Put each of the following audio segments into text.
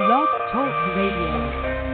Blog Talk Radio.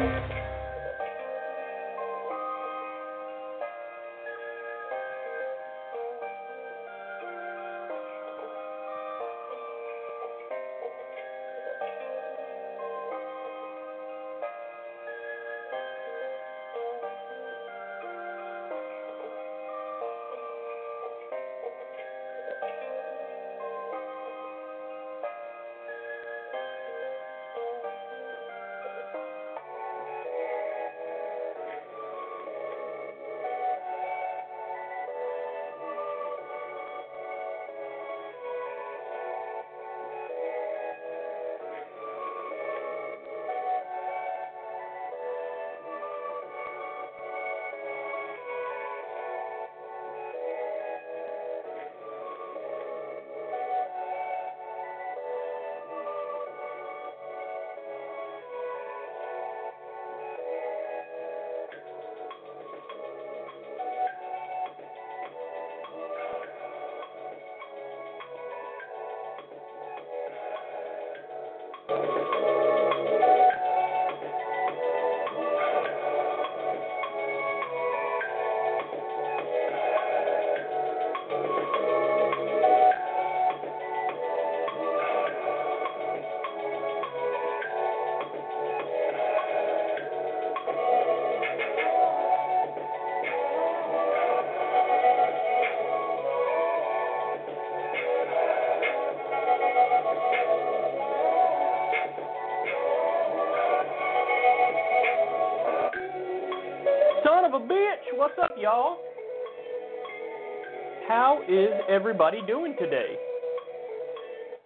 Is everybody doing today?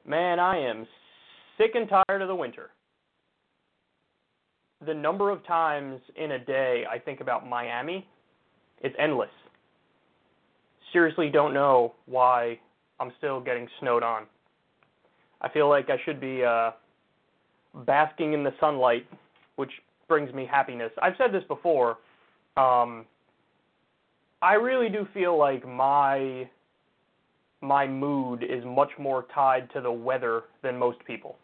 Man, I am sick and tired of the winter. The number of times in a day I think about Miami, it's endless. Seriously, don't know why I'm still getting snowed on. I feel like I should be uh, basking in the sunlight, which brings me happiness. I've said this before um, I really do feel like my my mood is much more tied to the weather than most people.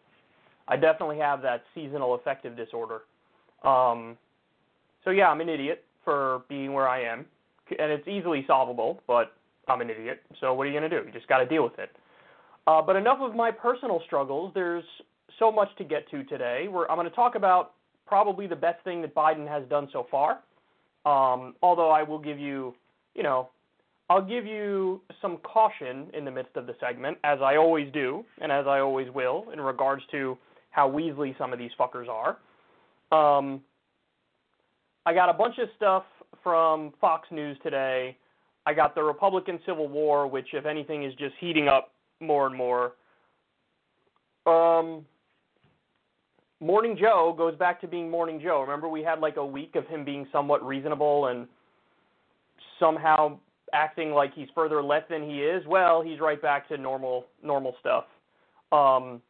I definitely have that seasonal affective disorder. Um, so yeah, I'm an idiot for being where I am, and it's easily solvable, but I'm an idiot. So what are you gonna do? You just got to deal with it. Uh, but enough of my personal struggles. There's so much to get to today. Where I'm going to talk about probably the best thing that Biden has done so far. Um, although I will give you, you know, I'll give you some caution in the midst of the segment, as I always do, and as I always will, in regards to how Weasley some of these fuckers are. Um, I got a bunch of stuff from Fox News today. I got the Republican Civil War, which, if anything, is just heating up more and more. Um, Morning Joe goes back to being Morning Joe. Remember, we had like a week of him being somewhat reasonable and somehow acting like he's further left than he is. Well, he's right back to normal normal stuff. Um,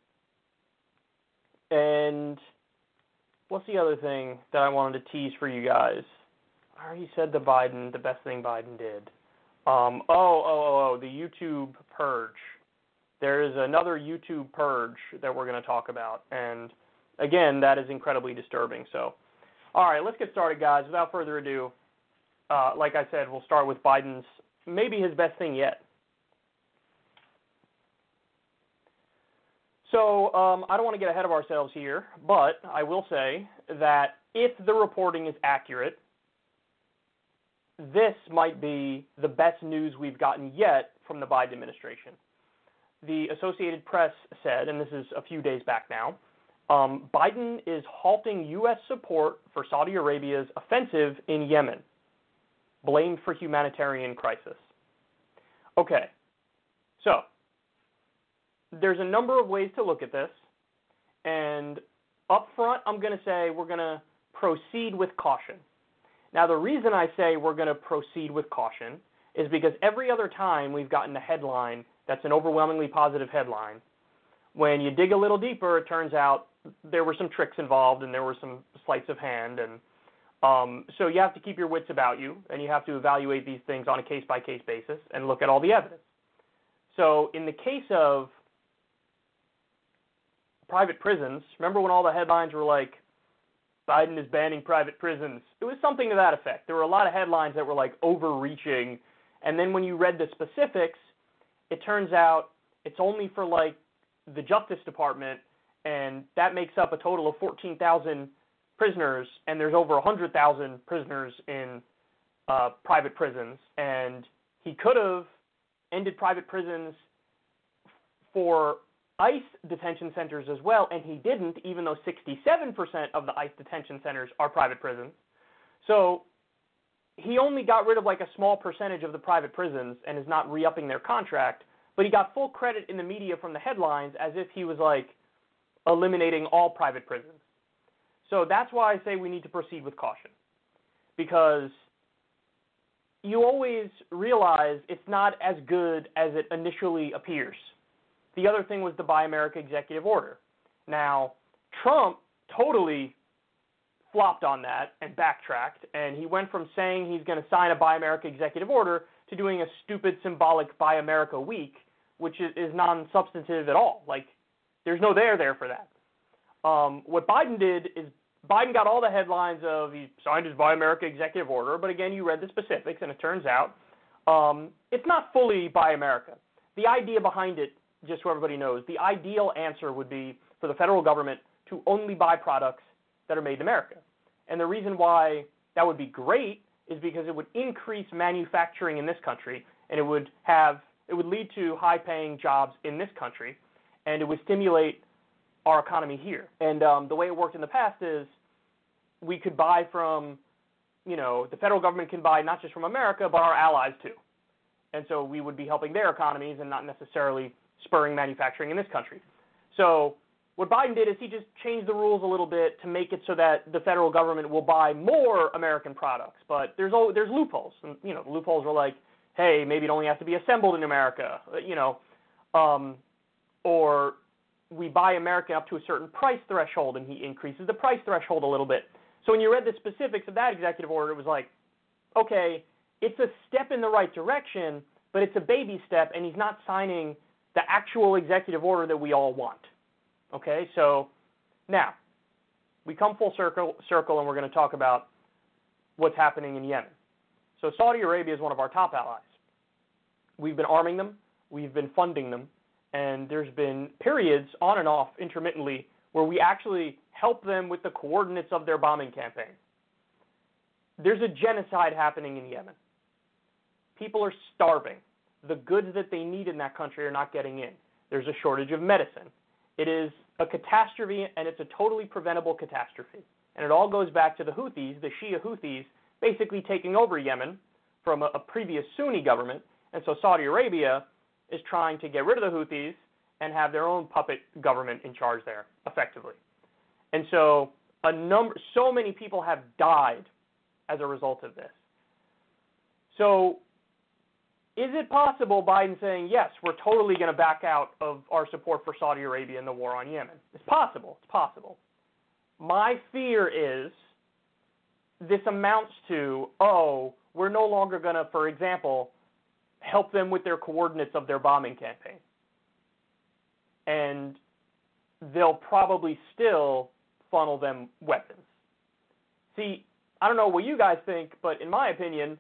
and what's the other thing that I wanted to tease for you guys? I already said the Biden, the best thing Biden did. Um, oh, oh, oh, oh, the YouTube purge. There is another YouTube purge that we're going to talk about, and again, that is incredibly disturbing. So, all right, let's get started, guys. Without further ado, uh, like I said, we'll start with Biden's maybe his best thing yet. So um, I don't want to get ahead of ourselves here, but I will say that if the reporting is accurate, this might be the best news we've gotten yet from the Biden administration. The Associated Press said, and this is a few days back now, um, Biden is halting U.S. support for Saudi Arabia's offensive in Yemen, blamed for humanitarian crisis. Okay, so there's a number of ways to look at this, and up front, I'm going to say we're going to proceed with caution. Now, the reason I say we're going to proceed with caution is because every other time we've gotten a headline that's an overwhelmingly positive headline, when you dig a little deeper, it turns out there were some tricks involved and there were some sleights of hand and um, so you have to keep your wits about you and you have to evaluate these things on a case by case basis and look at all the evidence. So in the case of private prisons. Remember when all the headlines were like, Biden is banning private prisons? It was something to that effect. There were a lot of headlines that were like overreaching. And then when you read the specifics, it turns out it's only for like the Justice Department, and that makes up a total of 14,000 prisoners, and there's over 100,000 prisoners in uh, private prisons. And he could have ended private prisons for ICE detention centers as well, and he didn't, even though 67% of the ICE detention centers are private prisons. So he only got rid of like a small percentage of the private prisons and is not re upping their contract, but he got full credit in the media from the headlines as if he was like eliminating all private prisons. So that's why I say we need to proceed with caution. Because you always realize it's not as good as it initially appears. The other thing was the Buy America executive order. Now, Trump totally flopped on that and backtracked, and he went from saying he's going to sign a Buy America executive order to doing a stupid symbolic Buy America week, which is, non substantive at all. Like, there's no there there for that. Um, what Biden did is Biden got all the headlines of he signed his Buy America executive order, but again, you read the specifics, and it turns out um, it's not fully Buy America. The idea behind it just so everybody knows, the ideal answer would be for the federal government to only buy products that are made in America. And the reason why that would be great is because it would increase manufacturing in this country and it would have it would lead to high paying jobs in this country and it would stimulate our economy here. And um, the way it worked in the past is we could buy from, you know, the federal government can buy not just from America, but our allies too. And so we would be helping their economies and not necessarily spurring manufacturing in this country. So what Biden did is he just changed the rules a little bit to make it so that the federal government will buy more American products. But there's there's loopholes. And, you know, the loopholes are like, hey, maybe it only has to be assembled in America. You know, um, or we buy American up to a certain price threshold, and he increases the price threshold a little bit. So when you read the specifics of that executive order, it was like, okay, it's a step in the right direction, but it's a baby step, and he's not signing the actual executive order that we all want. Okay, so now we come full circle, circle and we're going to talk about what's happening in Yemen. So Saudi Arabia is one of our top allies. We've been arming them, we've been funding them, and there's been periods on and off intermittently where we actually help them with the coordinates of their bombing campaign. There's a genocide happening in Yemen. People are starving the goods that they need in that country are not getting in. There's a shortage of medicine. It is a catastrophe, and it's a totally preventable catastrophe. And it all goes back to the Houthis, the Shia Houthis, basically taking over Yemen from a, a previous Sunni government. And so Saudi Arabia is trying to get rid of the Houthis and have their own puppet government in charge there, effectively. And so a number, so many people have died as a result of this. So is it possible Biden saying, yes, we're totally going to back out of our support for Saudi Arabia in the war on Yemen? It's possible. It's possible. My fear is this amounts to, oh, we're no longer going to, for example, help them with their coordinates of their bombing campaign. And they'll probably still funnel them weapons. See, I don't know what you guys think, but in my opinion,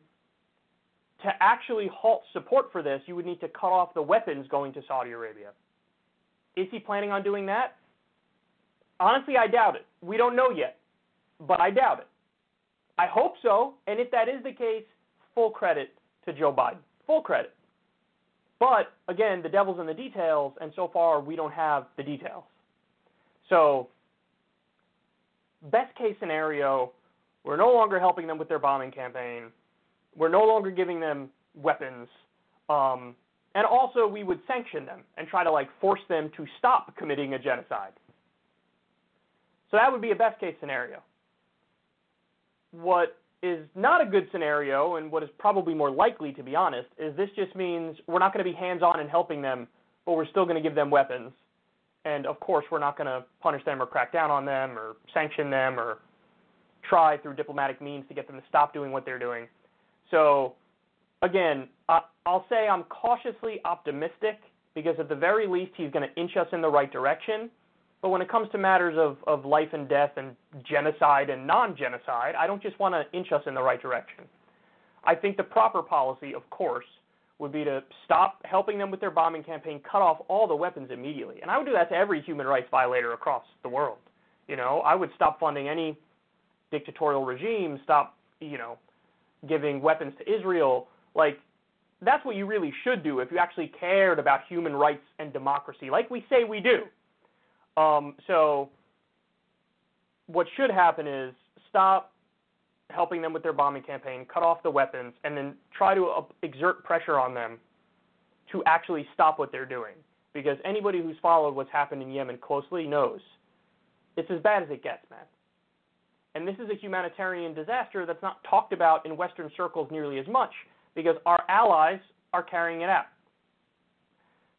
to actually halt support for this, you would need to cut off the weapons going to Saudi Arabia. Is he planning on doing that? Honestly, I doubt it. We don't know yet, but I doubt it. I hope so, and if that is the case, full credit to Joe Biden. Full credit. But again, the devil's in the details, and so far we don't have the details. So, best case scenario, we're no longer helping them with their bombing campaign we're no longer giving them weapons. Um, and also, we would sanction them and try to like force them to stop committing a genocide. So that would be a best case scenario. What is not a good scenario, and what is probably more likely, to be honest, is this just means we're not going to be hands on in helping them, but we're still going to give them weapons. And of course, we're not going to punish them or crack down on them or sanction them or try through diplomatic means to get them to stop doing what they're doing. So, again, I'll say I'm cautiously optimistic because at the very least he's going to inch us in the right direction. But when it comes to matters of, of life and death and genocide and non genocide, I don't just want to inch us in the right direction. I think the proper policy, of course, would be to stop helping them with their bombing campaign, cut off all the weapons immediately. And I would do that to every human rights violator across the world. You know, I would stop funding any dictatorial regime, stop, you know, giving weapons to Israel. Like, that's what you really should do if you actually cared about human rights and democracy, like we say we do. Um, so, what should happen is stop helping them with their bombing campaign, cut off the weapons, and then try to exert pressure on them to actually stop what they're doing. Because anybody who's followed what's happened in Yemen closely knows it's as bad as it gets, man. And this is a humanitarian disaster that's not talked about in Western circles nearly as much because our allies are carrying it out.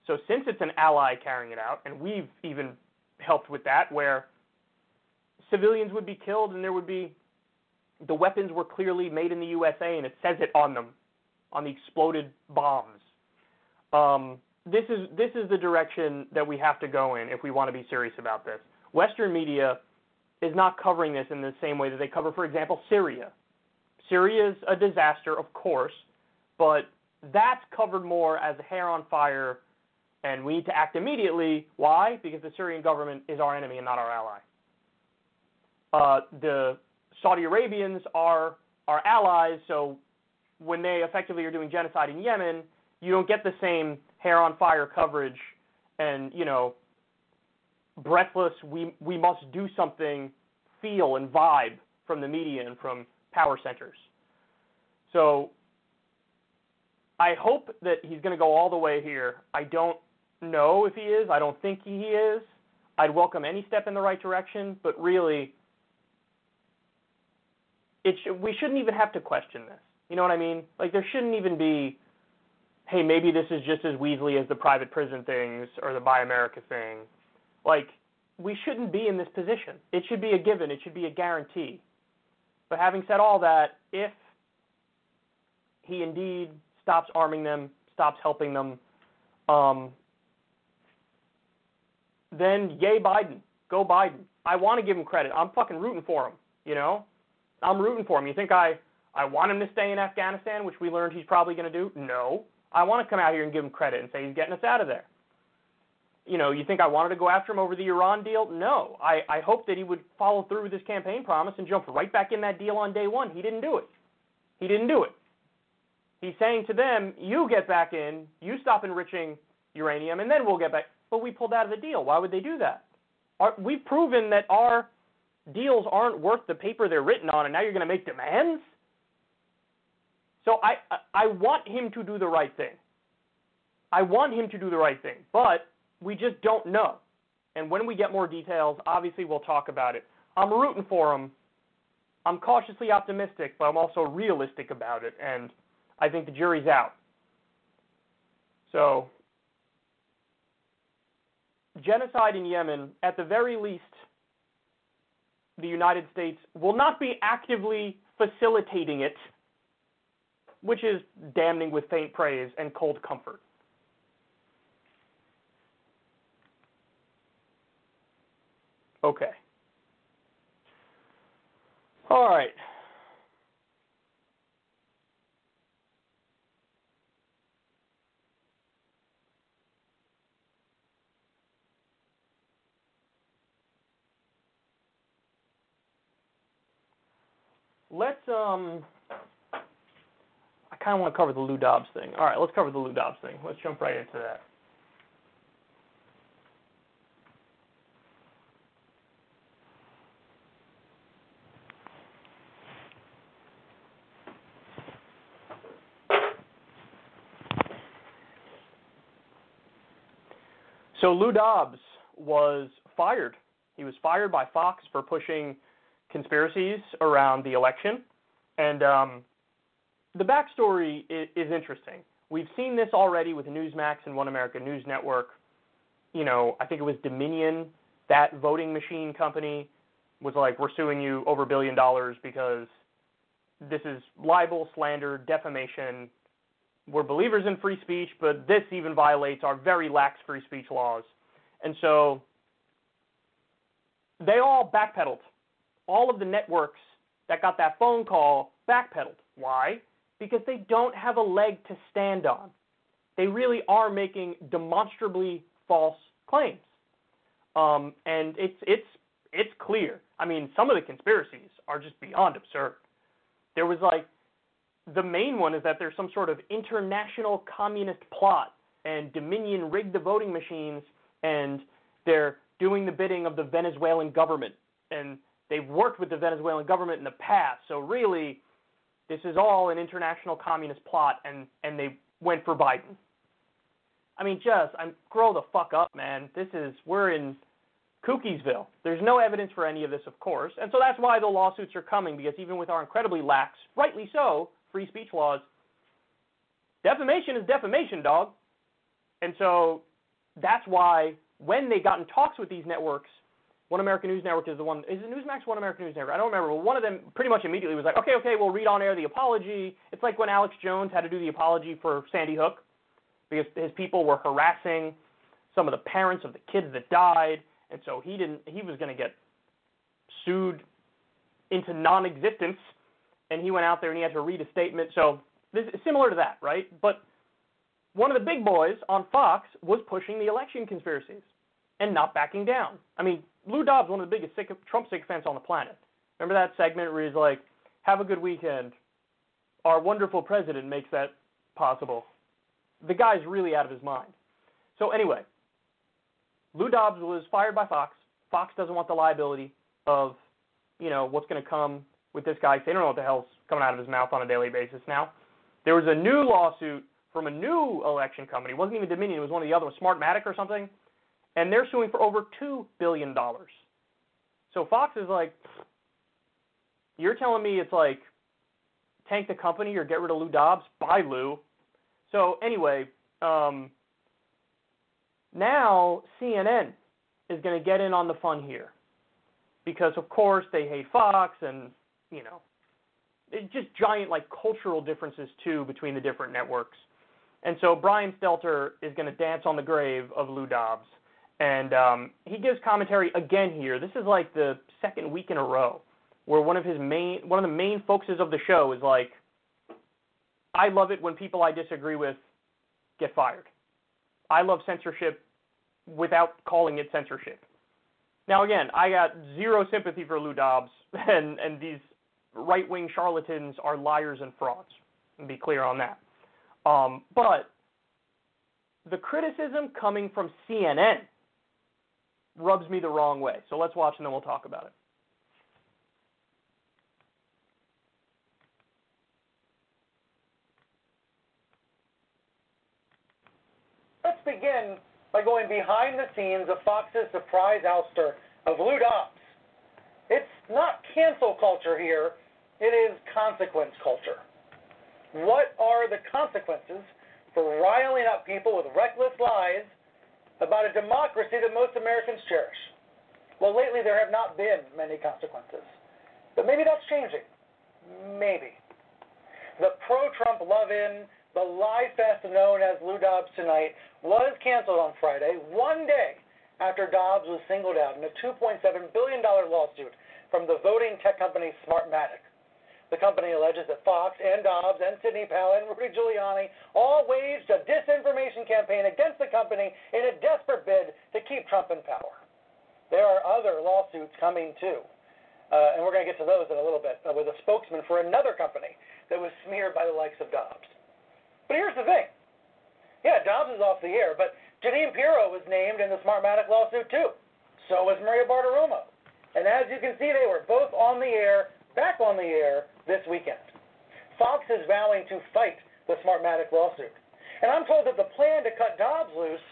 So, since it's an ally carrying it out, and we've even helped with that, where civilians would be killed and there would be the weapons were clearly made in the USA and it says it on them, on the exploded bombs. Um, this is this is the direction that we have to go in if we want to be serious about this. Western media is not covering this in the same way that they cover, for example, Syria. Syria is a disaster, of course, but that's covered more as a hair on fire, and we need to act immediately. Why? Because the Syrian government is our enemy and not our ally. Uh, the Saudi Arabians are our allies, so when they effectively are doing genocide in Yemen, you don't get the same hair on fire coverage and, you know, breathless, we, we must do something feel and vibe from the media and from power centers. So I hope that he's going to go all the way here. I don't know if he is. I don't think he is. I'd welcome any step in the right direction, but really, it sh- we shouldn't even have to question this. You know what I mean? Like there shouldn't even be, hey, maybe this is just as Weasley as the private prison things or the Buy America thing. Like we shouldn't be in this position. It should be a given. It should be a guarantee. But having said all that, if he indeed stops arming them, stops helping them, um, then yay Biden, go Biden. I want to give him credit. I'm fucking rooting for him. You know, I'm rooting for him. You think I I want him to stay in Afghanistan, which we learned he's probably going to do? No. I want to come out here and give him credit and say he's getting us out of there. You know, you think I wanted to go after him over the Iran deal? No. I, I hope that he would follow through with his campaign promise and jump right back in that deal on day one. He didn't do it. He didn't do it. He's saying to them, you get back in, you stop enriching uranium, and then we'll get back. But we pulled out of the deal. Why would they do that? We've proven that our deals aren't worth the paper they're written on, and now you're going to make demands? So I, I want him to do the right thing. I want him to do the right thing, but we just don't know. And when we get more details, obviously we'll talk about it. I'm rooting for him. I'm cautiously optimistic, but I'm also realistic about it, and I think the jury's out. So, genocide in Yemen, at the very least, the United States will not be actively facilitating it, which is damning with faint praise and cold comfort. Okay. All right. Let's um I kind of want to cover the Lou Dobbs thing. All right, let's cover the Lou Dobbs thing. Let's jump right into that. So Lou Dobbs was fired. He was fired by Fox for pushing conspiracies around the election, and um, the backstory is, is interesting. We've seen this already with Newsmax and One America News Network. You know, I think it was Dominion, that voting machine company, was like, "We're suing you over a billion dollars because this is libel, slander, defamation, we're believers in free speech, but this even violates our very lax free speech laws. And so they all backpedaled. All of the networks that got that phone call backpedaled. Why? Because they don't have a leg to stand on. They really are making demonstrably false claims. Um, and it's it's it's clear. I mean, some of the conspiracies are just beyond absurd. There was like the main one is that there's some sort of international communist plot and Dominion rigged the voting machines and they're doing the bidding of the Venezuelan government and they've worked with the Venezuelan government in the past. So really this is all an international communist plot and and they went for Biden. I mean just I'm grow the fuck up, man. This is we're in Cookiesville. There's no evidence for any of this, of course, and so that's why the lawsuits are coming because even with our incredibly lax, rightly so, free speech laws, defamation is defamation, dog. And so that's why when they got in talks with these networks, One American News Network is the one. Is it Newsmax? One American News Network? I don't remember. But one of them pretty much immediately was like, okay, okay, we'll read on air the apology. It's like when Alex Jones had to do the apology for Sandy Hook because his people were harassing some of the parents of the kids that died, and so he didn't. He was going to get sued into non-existence, and he went out there and he had to read a statement. So this is similar to that, right? But one of the big boys on Fox was pushing the election conspiracies and not backing down. I mean, Lou Dobbs, one of the biggest sick, Trump sycophants on the planet. Remember that segment where he's like, "Have a good weekend. Our wonderful president makes that possible." The guy's really out of his mind. So anyway, Lou Dobbs was fired by Fox. Fox doesn't want the liability of, you know, what's going to come with this guy. They don't know what the hell's coming out of his mouth on a daily basis now. There was a new lawsuit from a new election company. It wasn't even Dominion. It was one of the other ones, Smartmatic or something. And they're suing for over $2 billion. So Fox is like, you're telling me it's like tank the company or get rid of Lou Dobbs? Bye, Lou. So anyway, um, now CNN is going to get in on the fun here because, of course, they hate Fox and you know, it's just giant like cultural differences too between the different networks. And so Brian Stelter is going to dance on the grave of Lou Dobbs, and um, he gives commentary again here. This is like the second week in a row where one of his main one of the main focuses of the show is like, I love it when people I disagree with get fired. I love censorship without calling it censorship. Now again, I got zero sympathy for Lou Dobbs and and these right wing charlatans are liars and frauds. And be clear on that. Um, but the criticism coming from CNN rubs me the wrong way. So let's watch and then we'll talk about it. Let's begin by going behind the scenes of Fox's surprise ouster of Lou Dobbs. It's not cancel culture here, it is consequence culture. What are the consequences for riling up people with reckless lies about a democracy that most Americans cherish? Well, lately there have not been many consequences. But maybe that's changing. Maybe. The pro Trump love in, the lie fest known as Lou Dobbs Tonight, was canceled on Friday, one day after Dobbs was singled out in a $2.7 billion lawsuit from the voting tech company Smartmatic. The company alleges that Fox and Dobbs and Sidney Powell and Rudy Giuliani all waged a disinformation campaign against the company in a desperate bid to keep Trump in power. There are other lawsuits coming too, uh, and we're going to get to those in a little bit uh, with a spokesman for another company that was smeared by the likes of Dobbs. But here's the thing. Yeah, Dobbs is off the air, but Jeanine Pirro was named in the Smartmatic lawsuit too. So was Maria Bartiromo. And as you can see, they were both on the air, back on the air this weekend. Fox is vowing to fight the Smartmatic lawsuit. And I'm told that the plan to cut Dobbs loose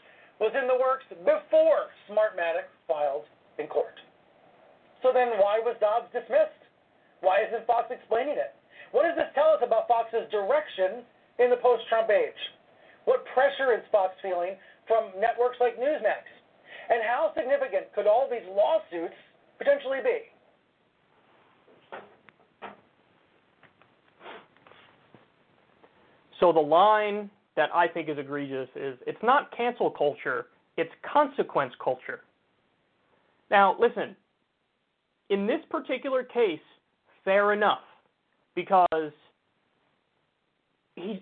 was in the works before Smartmatic filed in court. So then why was Dobbs dismissed? Why isn't Fox explaining it? What does this tell us about Fox's direction in the post-Trump age? What pressure is Fox feeling from networks like Newsmax? And how significant could all these lawsuits potentially be? So the line that I think is egregious is it's not cancel culture, it's consequence culture. Now, listen, in this particular case, fair enough, because he's,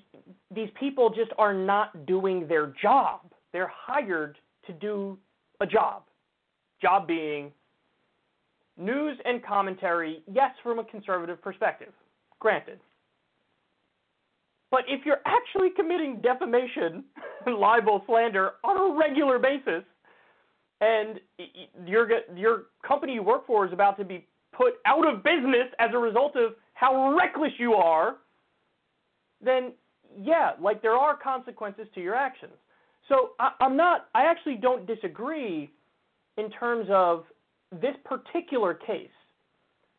these people just are not doing their job. They're hired to do a job. Job being news and commentary, yes, from a conservative perspective, granted. But if you're actually committing defamation, libel, slander on a regular basis, and your your company you work for is about to be put out of business as a result of how reckless you are, then yeah, like there are consequences to your actions. So I, I'm not. I actually don't disagree in terms of this particular case.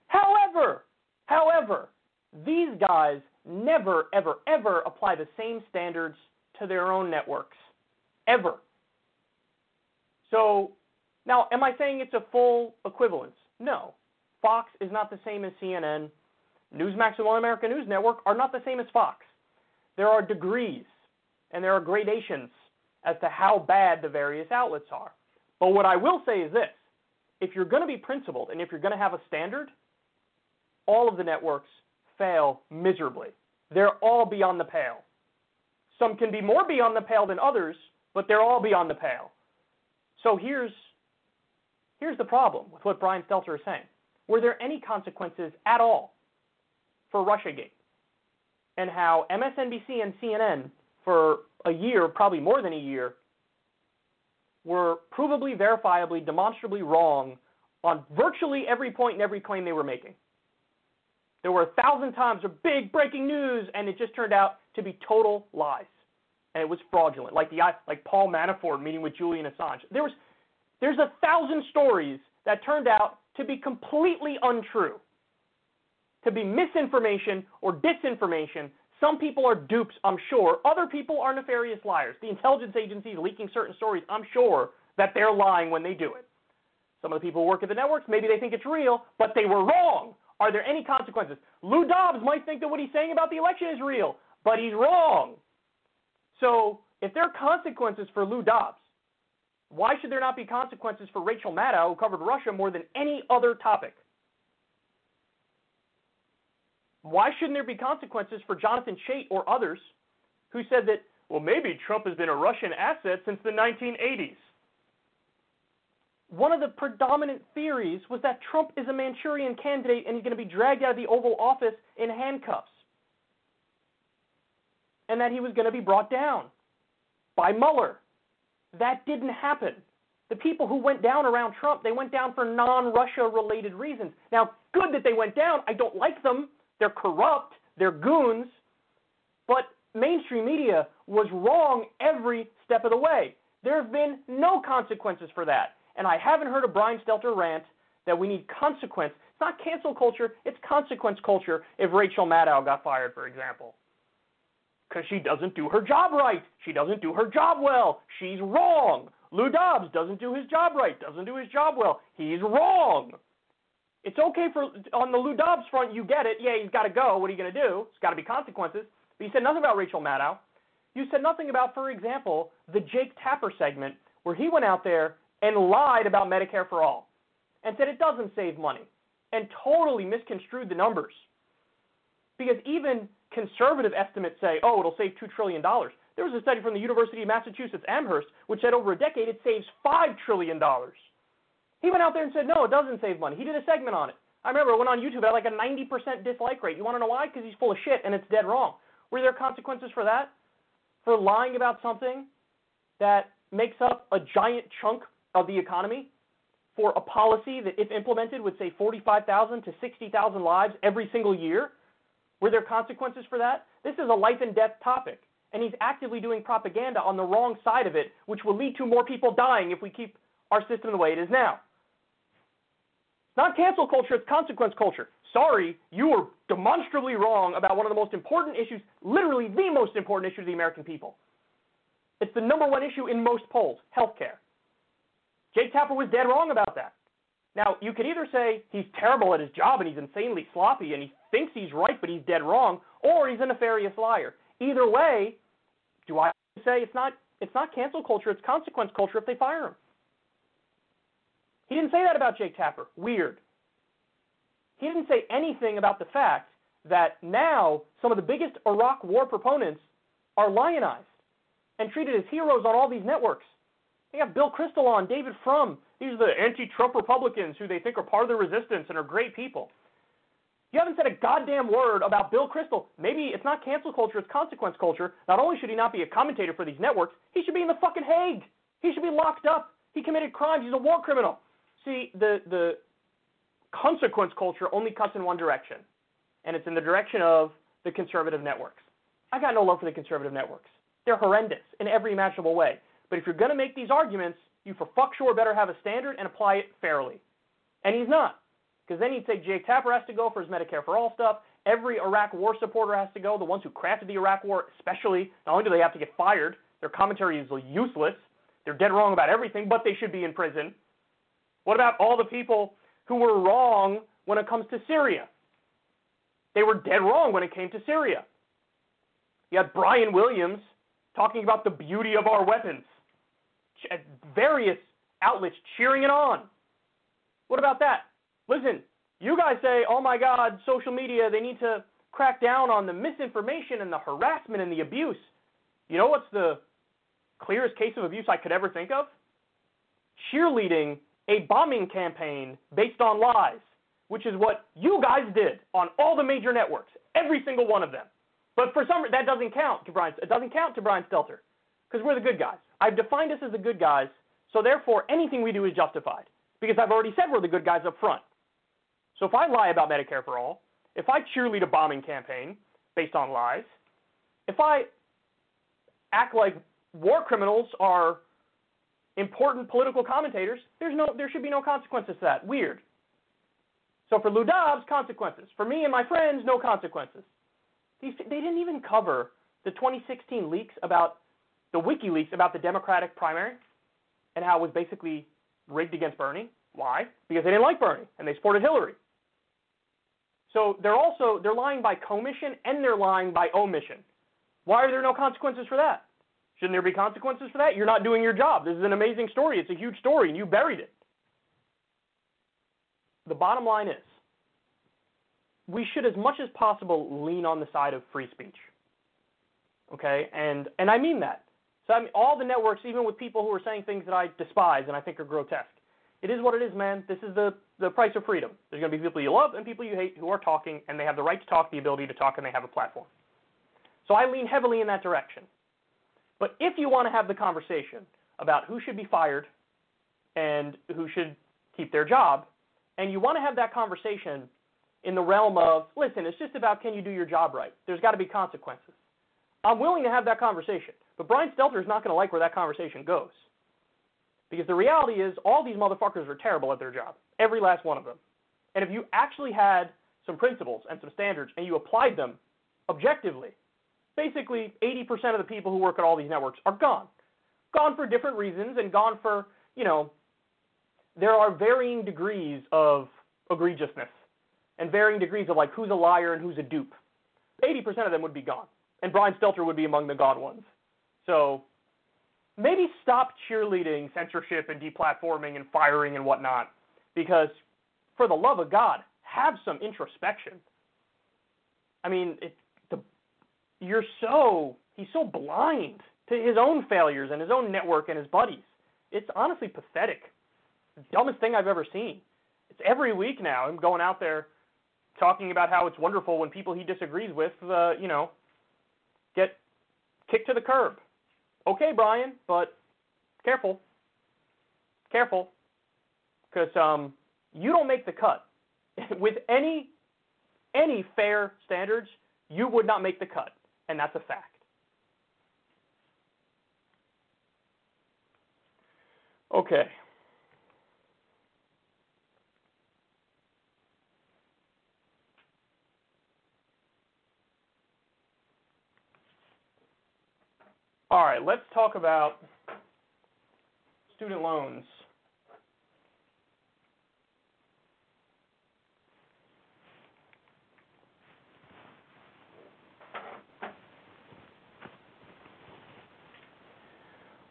However, however, these guys never, ever, ever apply the same standards to their own networks. Ever. So now, am I saying it's a full equivalence? No. Fox is not the same as CNN. Newsmax and One American News Network are not the same as Fox. There are degrees and there are gradations as to how bad the various outlets are. But what I will say is this if you're going to be principled and if you're going to have a standard, all of the networks fail miserably. They're all beyond the pale. Some can be more beyond the pale than others, but they're all beyond the pale. So here's here's the problem with what Brian Stelter is saying. Were there any consequences at all for Russiagate? And how MSNBC and CNN for a year, probably more than a year, were provably, verifiably, demonstrably wrong on virtually every point and every claim they were making. There were a thousand times of big breaking news, and it just turned out to be total lies, and it was fraudulent. Like the like Paul Manafort meeting with Julian Assange. There was there's a thousand stories that turned out to be completely untrue, to be misinformation or disinformation. Some people are dupes, I'm sure. Other people are nefarious liars. The intelligence agencies leaking certain stories, I'm sure that they're lying when they do it. Some of the people who work at the networks, maybe they think it's real, but they were wrong. Are there any consequences? Lou Dobbs might think that what he's saying about the election is real, but he's wrong. So if there are consequences for Lou Dobbs, why should there not be consequences for Rachel Maddow, who covered Russia more than any other topic? Why shouldn't there be consequences for Jonathan Chait or others who said that, well, maybe Trump has been a Russian asset since the 1980s? One of the predominant theories was that Trump is a Manchurian candidate and he's going to be dragged out of the Oval Office in handcuffs. And that he was going to be brought down by Mueller. That didn't happen. The people who went down around Trump, they went down for non Russia related reasons. Now, good that they went down. I don't like them. They're corrupt, they're goons. But mainstream media was wrong every step of the way. There have been no consequences for that. And I haven't heard a Brian Stelter rant that we need consequence. It's not cancel culture, it's consequence culture if Rachel Maddow got fired, for example. Because she doesn't do her job right. She doesn't do her job well. She's wrong. Lou Dobbs doesn't do his job right, doesn't do his job well. He's wrong. It's okay for on the Lou Dobbs front, you get it. Yeah, he's got to go. What are you going to do? It's got to be consequences. But you said nothing about Rachel Maddow. You said nothing about, for example, the Jake Tapper segment where he went out there and lied about Medicare for all and said it doesn't save money and totally misconstrued the numbers. Because even conservative estimates say, oh, it'll save $2 trillion. There was a study from the University of Massachusetts Amherst which said over a decade it saves $5 trillion. He went out there and said, no, it doesn't save money. He did a segment on it. I remember it went on YouTube at like a 90% dislike rate. You want to know why? Because he's full of shit and it's dead wrong. Were there consequences for that? For lying about something that makes up a giant chunk of the economy for a policy that, if implemented, would save 45,000 to 60,000 lives every single year? Were there consequences for that? This is a life and death topic, and he's actively doing propaganda on the wrong side of it, which will lead to more people dying if we keep our system the way it is now. It's not cancel culture, it's consequence culture. Sorry, you were demonstrably wrong about one of the most important issues, literally the most important issue to the American people. It's the number one issue in most polls healthcare. Jake Tapper was dead wrong about that. Now, you could either say he's terrible at his job and he's insanely sloppy and he thinks he's right but he's dead wrong, or he's a nefarious liar. Either way, do I say it's not it's not cancel culture, it's consequence culture if they fire him. He didn't say that about Jake Tapper. Weird. he didn't say anything about the fact that now some of the biggest Iraq war proponents are lionized and treated as heroes on all these networks. They have Bill Kristol on, David Frum. These are the anti-Trump Republicans who they think are part of the resistance and are great people. You haven't said a goddamn word about Bill Kristol. Maybe it's not cancel culture, it's consequence culture. Not only should he not be a commentator for these networks, he should be in the fucking Hague. He should be locked up. He committed crimes. He's a war criminal. See, the the consequence culture only cuts in one direction, and it's in the direction of the conservative networks. I got no love for the conservative networks. They're horrendous in every imaginable way. But if you're going to make these arguments, you for fuck sure better have a standard and apply it fairly. And he's not. Because then you'd say Jake Tapper has to go for his Medicare for All stuff. Every Iraq war supporter has to go. The ones who crafted the Iraq war, especially, not only do they have to get fired, their commentary is useless. They're dead wrong about everything, but they should be in prison. What about all the people who were wrong when it comes to Syria? They were dead wrong when it came to Syria. You had Brian Williams talking about the beauty of our weapons Uh, various outlets cheering it on. What about that? Listen, you guys say, oh my God, social media, they need to crack down on the misinformation and the harassment and the abuse. You know what's the clearest case of abuse I could ever think of? Cheerleading a bombing campaign based on lies, which is what you guys did on all the major networks, every single one of them. But for some reason, that doesn't count to Brian. It doesn't count to Brian Stelter because we're the good guys. I've defined us as the good guys, so therefore anything we do is justified because I've already said we're the good guys up front. So if I lie about Medicare for all, if I cheerlead a bombing campaign based on lies, if I act like war criminals are important political commentators, there's no, there should be no consequences to that. Weird. So for Lou Dobbs, consequences. For me and my friends, no consequences. They didn't even cover the 2016 leaks about the WikiLeaks about the Democratic primary and how it was basically rigged against Bernie. Why? Because they didn't like Bernie and they supported Hillary. So they're also they're lying by commission and they're lying by omission. Why are there no consequences for that? Shouldn't there be consequences for that? You're not doing your job. This is an amazing story. It's a huge story and you buried it. The bottom line is we should as much as possible lean on the side of free speech. Okay? And and I mean that. So I mean, all the networks, even with people who are saying things that I despise and I think are grotesque, it is what it is, man. This is the the price of freedom. There's going to be people you love and people you hate who are talking, and they have the right to talk, the ability to talk, and they have a platform. So I lean heavily in that direction. But if you want to have the conversation about who should be fired and who should keep their job, and you want to have that conversation in the realm of, listen, it's just about can you do your job right? There's got to be consequences. I'm willing to have that conversation. But Brian Stelter is not going to like where that conversation goes. Because the reality is, all these motherfuckers are terrible at their job. Every last one of them. And if you actually had some principles and some standards and you applied them objectively, basically 80% of the people who work at all these networks are gone. Gone for different reasons and gone for, you know, there are varying degrees of egregiousness and varying degrees of like who's a liar and who's a dupe. 80% of them would be gone. And Brian Stelter would be among the gone ones. So maybe stop cheerleading censorship and deplatforming and firing and whatnot, because for the love of God, have some introspection. I mean, it, the, you're so he's so blind to his own failures and his own network and his buddies. It's honestly pathetic. Dumbest thing I've ever seen. It's every week now. I'm going out there talking about how it's wonderful when people he disagrees with, uh, you know, get kicked to the curb okay, Brian, but careful, careful, because um, you don't make the cut. With any any fair standards, you would not make the cut, and that's a fact. Okay. All right, let's talk about student loans.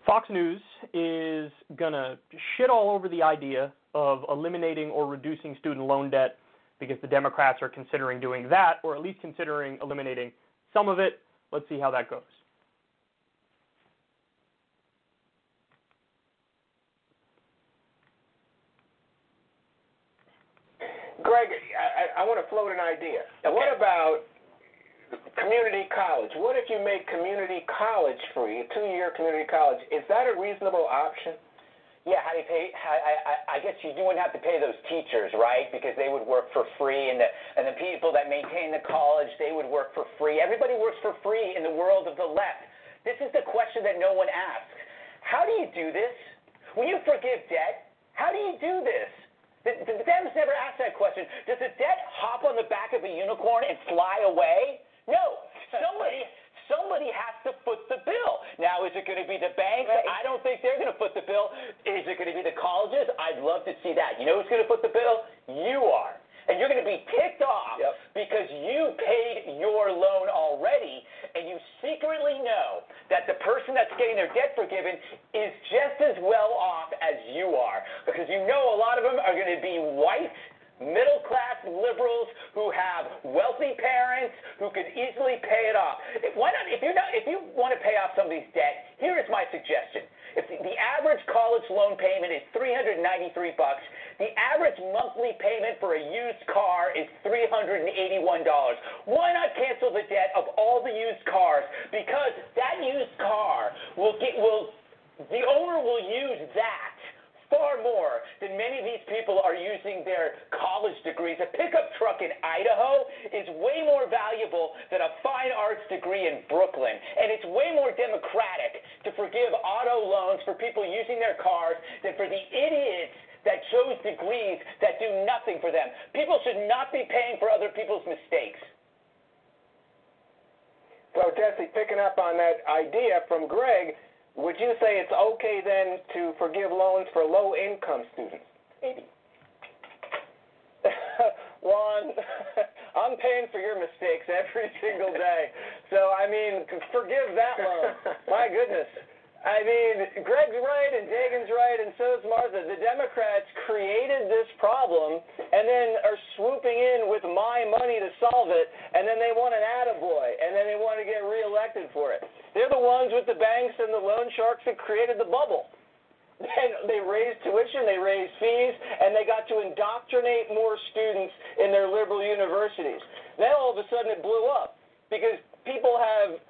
Fox News is going to shit all over the idea of eliminating or reducing student loan debt because the Democrats are considering doing that, or at least considering eliminating some of it. Let's see how that goes. Greg, I, I want to float an idea. Okay. What about community college? What if you make community college free, a two-year community college? Is that a reasonable option? Yeah, how do you pay? How, I, I, I guess you wouldn't have to pay those teachers, right? Because they would work for free, and the and the people that maintain the college, they would work for free. Everybody works for free in the world of the left. This is the question that no one asks. How do you do this? When you forgive debt, how do you do this? The, the, Dems never asked that question. Does the debt hop on the back of a unicorn and fly away? No. Somebody somebody has to foot the bill. Now, is it going to be the banks? Right. I don't think they're going to foot the bill. Is it going to be the colleges? I'd love to see that. You know who's going to foot the bill? You are. And you're going to be ticked off Yep. because you paid your loan already, and you secretly know that the person that's getting their debt forgiven is just as well off as you are. Because you know a lot of them are going to be white, middle class liberals who have wealthy parents who could easily pay it off. If, why not? If you not, if you want to pay off somebody's debt, here is my suggestion. If the, the average college loan payment is 393 bucks, the average monthly payment for a used car is $381. Why not cancel the debt of all the used cars? Because that used car will get will the owner will use that far more than many of these people are using their college degrees. A pickup truck in Idaho is way more valuable than a fine arts degree in Brooklyn. And it's way more democratic to forgive auto loans for people using their cars than for the idiots that chose degrees that do nothing for them. People should not be paying for other people's mistakes. So, Jesse, picking up on that idea from Greg, would you say it's okay then to forgive loans for low-income students? Maybe. Juan, I'm paying for your mistakes every single day. So, I mean, forgive that loan. My goodness. I mean, Greg's right and Dagen's right, and so is Martha. The Democrats created this problem and then are swooping in with my money to solve it, and then they want an attaboy, and then they want to get reelected for it. They're the ones with the banks and the loan sharks that created the bubble. And they raised tuition, they raised fees, and they got to indoctrinate more students in their liberal universities. Then all of a sudden it blew up because people have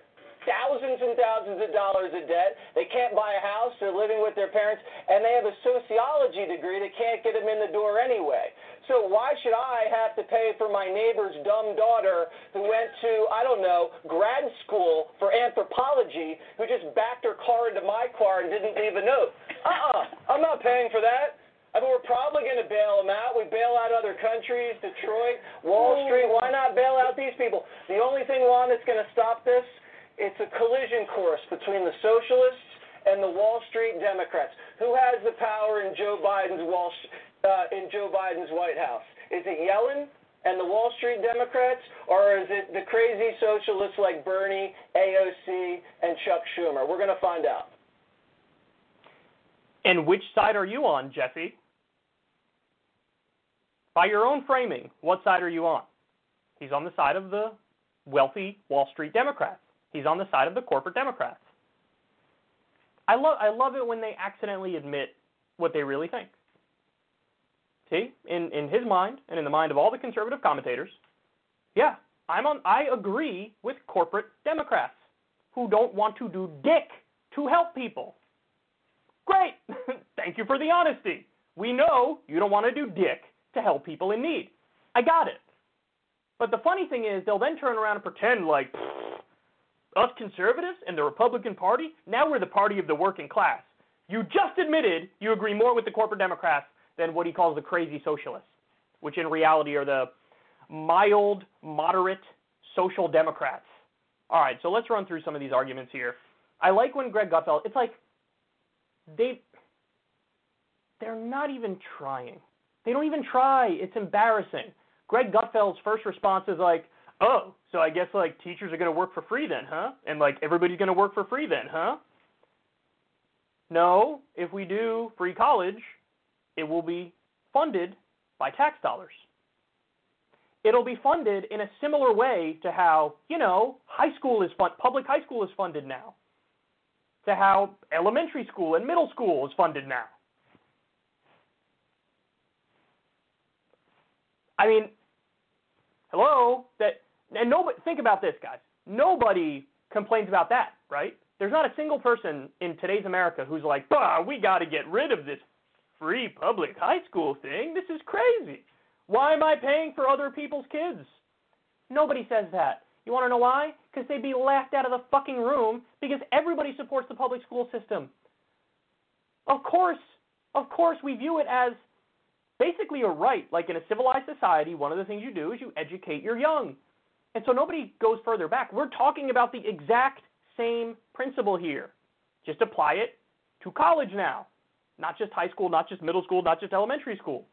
thousands and thousands of dollars of debt. They can't buy a house. They're living with their parents, and they have a sociology degree that can't get them in the door anyway. So why should I have to pay for my neighbor's dumb daughter who went to, I don't know, grad school for anthropology, who just backed her car into my car and didn't leave a note? Uh-uh. I'm not paying for that. I mean, we're probably going to bail them out. We bail out other countries, Detroit, Wall Street. Why not bail out these people? The only thing, Juan, that's going to stop this it's a collision course between the socialists and the Wall Street Democrats. Who has the power in Joe Biden's Wall uh, in Joe Biden's White House? Is it Yellen and the Wall Street Democrats, or is it the crazy socialists like Bernie, AOC, and Chuck Schumer? We're going to find out. And which side are you on, Jesse? By your own framing, what side are you on? He's on the side of the wealthy Wall Street Democrats. He's on the side of the corporate Democrats. I love I love it when they accidentally admit what they really think. See, in in his mind and in the mind of all the conservative commentators, yeah, I'm on I agree with corporate Democrats who don't want to do dick to help people. Great. Thank you for the honesty. We know you don't want to do dick to help people in need. I got it. But the funny thing is, they'll then turn around and pretend like us conservatives and the Republican Party, now we're the party of the working class. You just admitted you agree more with the corporate Democrats than what he calls the crazy socialists, which in reality are the mild, moderate social democrats. All right, so let's run through some of these arguments here. I like when Greg Gutfeld, it's like they they're not even trying. They don't even try. It's embarrassing. Greg Gutfeld's first response is like, "Oh, so I guess like teachers are going to work for free then, huh? And like everybody's going to work for free then, huh?" No, if we do free college, it will be funded by tax dollars. it'll be funded in a similar way to how, you know, high school is fun public high school is funded now. To how elementary school and middle school is funded now. I mean, hello, that and nobody think about this, guys. Nobody complains about that, right? There's not a single person in today's America who's like, "Bah, we got to get rid of this free public high school thing. This is crazy. Why am I paying for other people's kids?" Nobody says that. You want to know why? Because they'd be laughed out of the fucking room because everybody supports the public school system. Of course, of course, we view it as basically a right. Like in a civilized society, one of the things you do is you educate your young. And so nobody goes further back. We're talking about the exact same principle here. Just apply it to college now, not just high school, not just middle school, not just elementary school.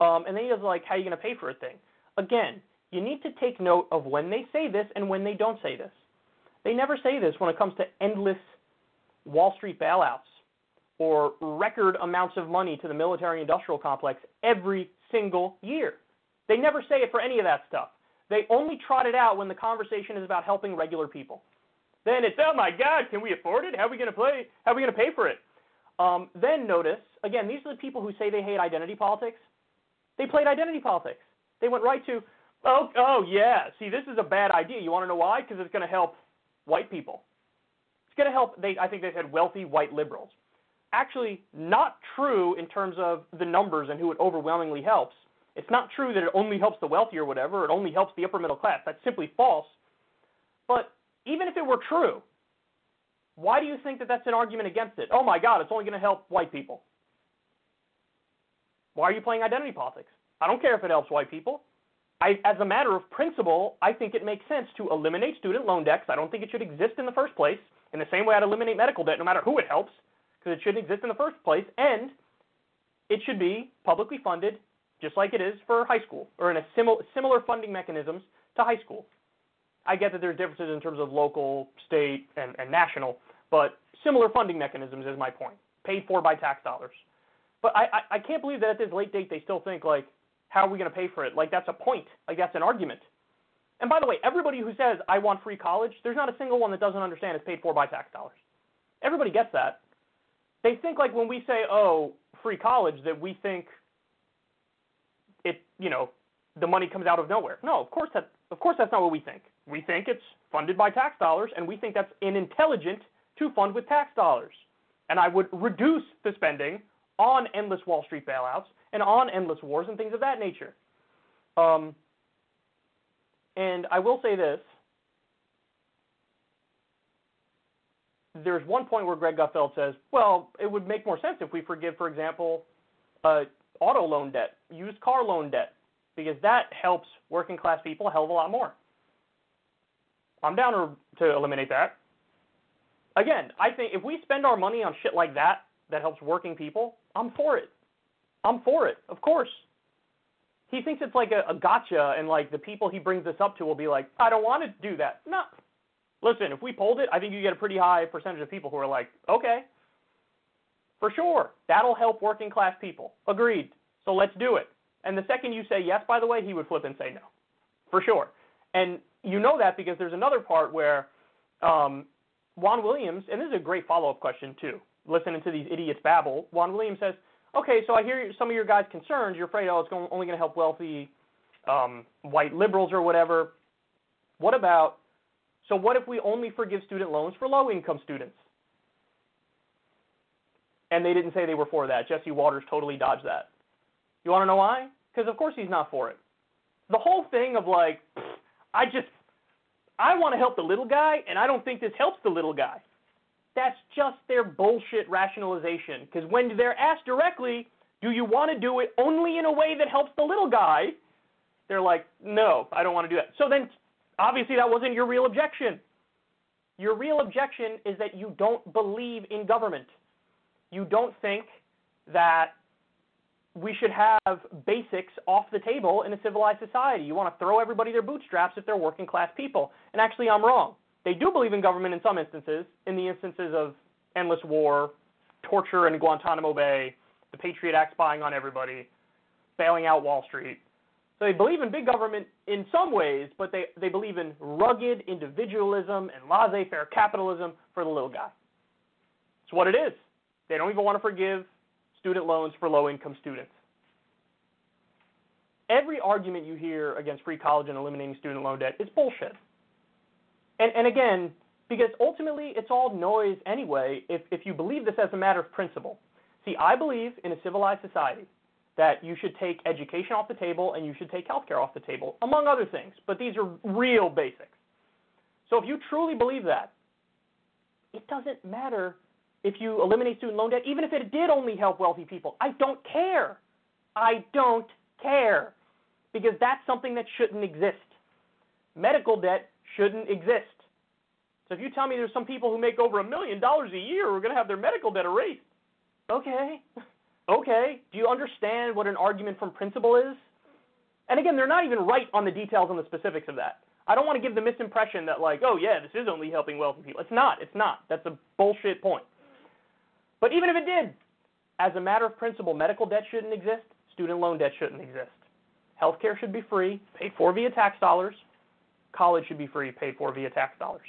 Um, and then he does like, how are you going to pay for a thing? Again, you need to take note of when they say this and when they don't say this. They never say this when it comes to endless Wall Street bailouts or record amounts of money to the military industrial complex every single year. They never say it for any of that stuff. They only trot it out when the conversation is about helping regular people. Then it's, oh my God, can we afford it? How are we going to play? How are we going to pay for it? Um, then notice, again, these are the people who say they hate identity politics. They played identity politics. They went right to, oh, oh yeah, see, this is a bad idea. You want to know why? Because it's going to help white people. It's going to help, they, I think they said wealthy white liberals. Actually, not true in terms of the numbers and who it overwhelmingly helps. It's not true that it only helps the wealthy or whatever, it only helps the upper middle class. That's simply false. But even if it were true, why do you think that that's an argument against it? Oh my God, it's only going to help white people. Why are you playing identity politics? I don't care if it helps white people. I, as a matter of principle, I think it makes sense to eliminate student loan debts. I don't think it should exist in the first place. In the same way I'd eliminate medical debt no matter who it helps, because it shouldn't exist in the first place. And it should be publicly funded just like it is for high school, or in a simil- similar funding mechanisms to high school. I get that there's differences in terms of local, state, and, and national, but similar funding mechanisms is my point, paid for by tax dollars. But I, I, I can't believe that at this late date they still think like, how are we going to pay for it? Like that's a point, like that's an argument. And by the way, everybody who says I want free college, there's not a single one that doesn't understand it's paid for by tax dollars. Everybody gets that. They think like when we say, oh, free college, that we think it, you know, the money comes out of nowhere. No, of course that of course that's not what we think. We think it's funded by tax dollars and we think that's inintelligent to fund with tax dollars. And I would reduce the spending on endless Wall Street bailouts and on endless wars and things of that nature. Um, and I will say this. There's one point where Greg Gutfeld says, well, it would make more sense if we forgive, for example, uh, auto loan debt, used car loan debt, because that helps working class people a hell of a lot more. I'm down to, eliminate that. Again, I think if we spend our money on shit like that that helps working people, I'm for it. I'm for it, of course. He thinks it's like a, a gotcha, and like the people he brings this up to will be like, I don't want to do that. No. Listen, if we polled it, I think you get a pretty high percentage of people who are like, okay, for sure. That'll help working class people. Agreed. So let's do it. And the second you say yes, by the way, he would flip and say no. For sure. And you know that because there's another part where um, Juan Williams, and this is a great follow up question too, listening to these idiots babble. Juan Williams says, okay, so I hear some of your guys' concerns. You're afraid, oh, it's only going to help wealthy um, white liberals or whatever. What about, so what if we only forgive student loans for low income students? And they didn't say they were for that. Jesse Watters totally dodged that. You want to know why? Because of course he's not for it. The whole thing of like, I just, I want to help the little guy, and I don't think this helps the little guy. That's just their bullshit rationalization. Because when they're asked directly, do you want to do it only in a way that helps the little guy? They're like, no, I don't want to do that. So then, obviously, that wasn't your real objection. Your real objection is that you don't believe in government you don't think that we should have basics off the table in a civilized society. You want to throw everybody their bootstraps if they're working class people. And actually, I'm wrong. They do believe in government in some instances, in the instances of endless war, torture in Guantanamo Bay, the Patriot Act spying on everybody, bailing out Wall Street. So they believe in big government in some ways, but they, they believe in rugged individualism and laissez faire capitalism for the little guy. It's what it is. They don't even want to forgive student loans for low income students. Every argument you hear against free college and eliminating student loan debt is bullshit. And, and again, because ultimately it's all noise anyway if, if you believe this as a matter of principle. See, I believe in a civilized society that you should take education off the table and you should take healthcare off the table, among other things. But these are real basics. So if you truly believe that, it doesn't matter if you eliminate student loan debt, even if it did only help wealthy people. I don't care. I don't care. Because that's something that shouldn't exist. Medical debt shouldn't exist. So if you tell me there's some people who make over a million dollars a year who are going to have their medical debt erased, okay. Okay. Do you understand what an argument from principle is? And again, they're not even right on the details and the specifics of that. I don't want to give the misimpression that like, oh yeah, this is only helping wealthy people. It's not. It's not. That's a bullshit point. But even if it did, as a matter of principle, medical debt shouldn't exist. Student loan debt shouldn't exist. Healthcare should be free, paid for via tax dollars. College should be free, paid for via tax dollars.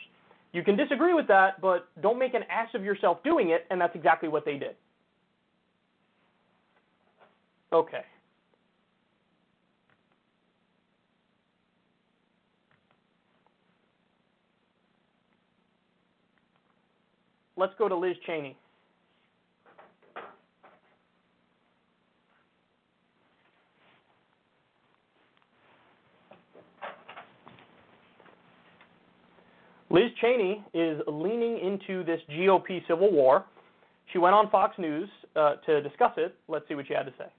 You can disagree with that, but don't make an ass of yourself doing it, and that's exactly what they did. Okay. Let's go to Liz Cheney. Liz Cheney is leaning into this GOP civil war. She went on Fox News uh, to discuss it. Let's see what she had to say.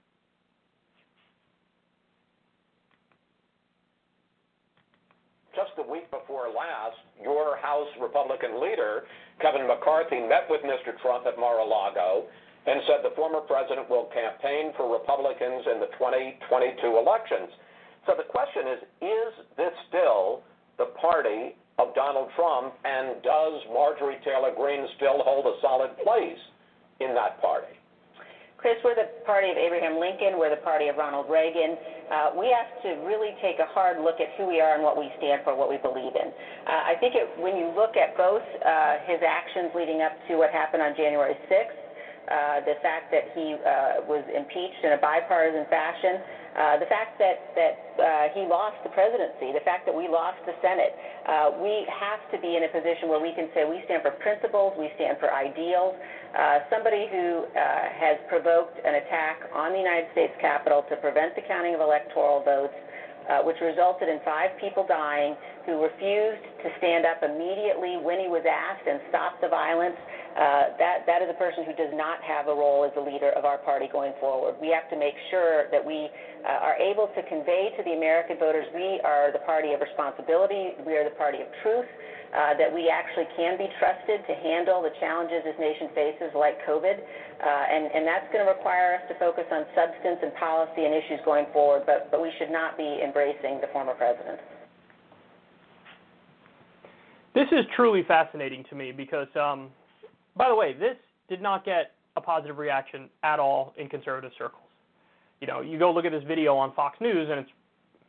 just the week before last, your House Republican leader, Kevin McCarthy, met with Mr. Trump at Mar-a-Lago and said the former president will campaign for Republicans in the 2022 elections. So the question is, is this still the party of Donald Trump, and does Marjorie Taylor Greene still hold a solid place in that party? Chris, we're the party of Abraham Lincoln. We're the party of Ronald Reagan. Uh, we have to really take a hard look at who we are and what we stand for, what we believe in. Uh, I think it, when you look at both uh, his actions leading up to what happened on January 6th, uh, the fact that he uh, was impeached in a bipartisan fashion, uh, the fact that, that uh, he lost the presidency, the fact that we lost the Senate, uh, we have to be in a position where we can say we stand for principles, we stand for ideals. Uh, somebody who uh, has provoked an attack on the United States Capitol to prevent the counting of electoral votes, uh, which resulted in five people dying, who refused to stand up immediately when he was asked and stop the violence. Uh, that that is a person who does not have a role as a leader of our party going forward. We have to make sure that we uh, are able to convey to the American voters we are the party of responsibility, we are the party of truth, uh, that we actually can be trusted to handle the challenges this nation faces, like COVID, uh, and and that's going to require us to focus on substance and policy and issues going forward. But but we should not be embracing the former president. This is truly fascinating to me because, um, by the way, this did not get a positive reaction at all in conservative circles. You know, you go look at this video on Fox News, and it's,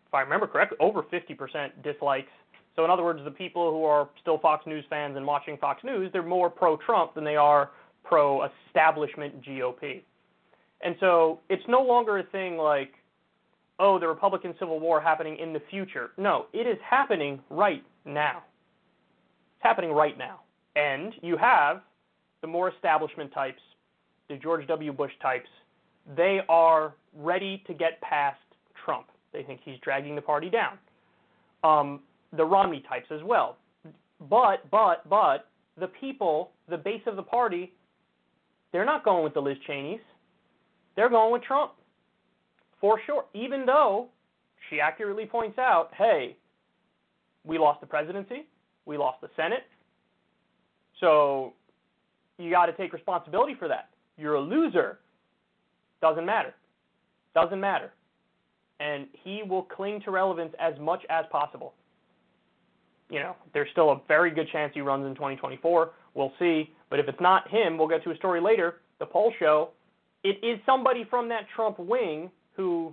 if I remember correctly, over 50% dislikes. So, in other words, the people who are still Fox News fans and watching Fox News, they're more pro-Trump than they are pro-establishment GOP. And so, it's no longer a thing like, oh, the Republican Civil War happening in the future. No, it is happening right now. It's happening right now. And you have the more establishment types, the George W. Bush types, they are ready to get past Trump. They think he's dragging the party down. Um, the Romney types as well. But, but, but, the people, the base of the party, they're not going with the Liz Cheneys. They're going with Trump. For sure. Even though she accurately points out, hey, we lost the presidency, we lost the Senate. So you got to take responsibility for that. You're a loser. Doesn't matter. Doesn't matter. And he will cling to relevance as much as possible. You know, there's still a very good chance he runs in 2024. We'll see. But if it's not him, we'll get to a story later. The poll show it is somebody from that Trump wing who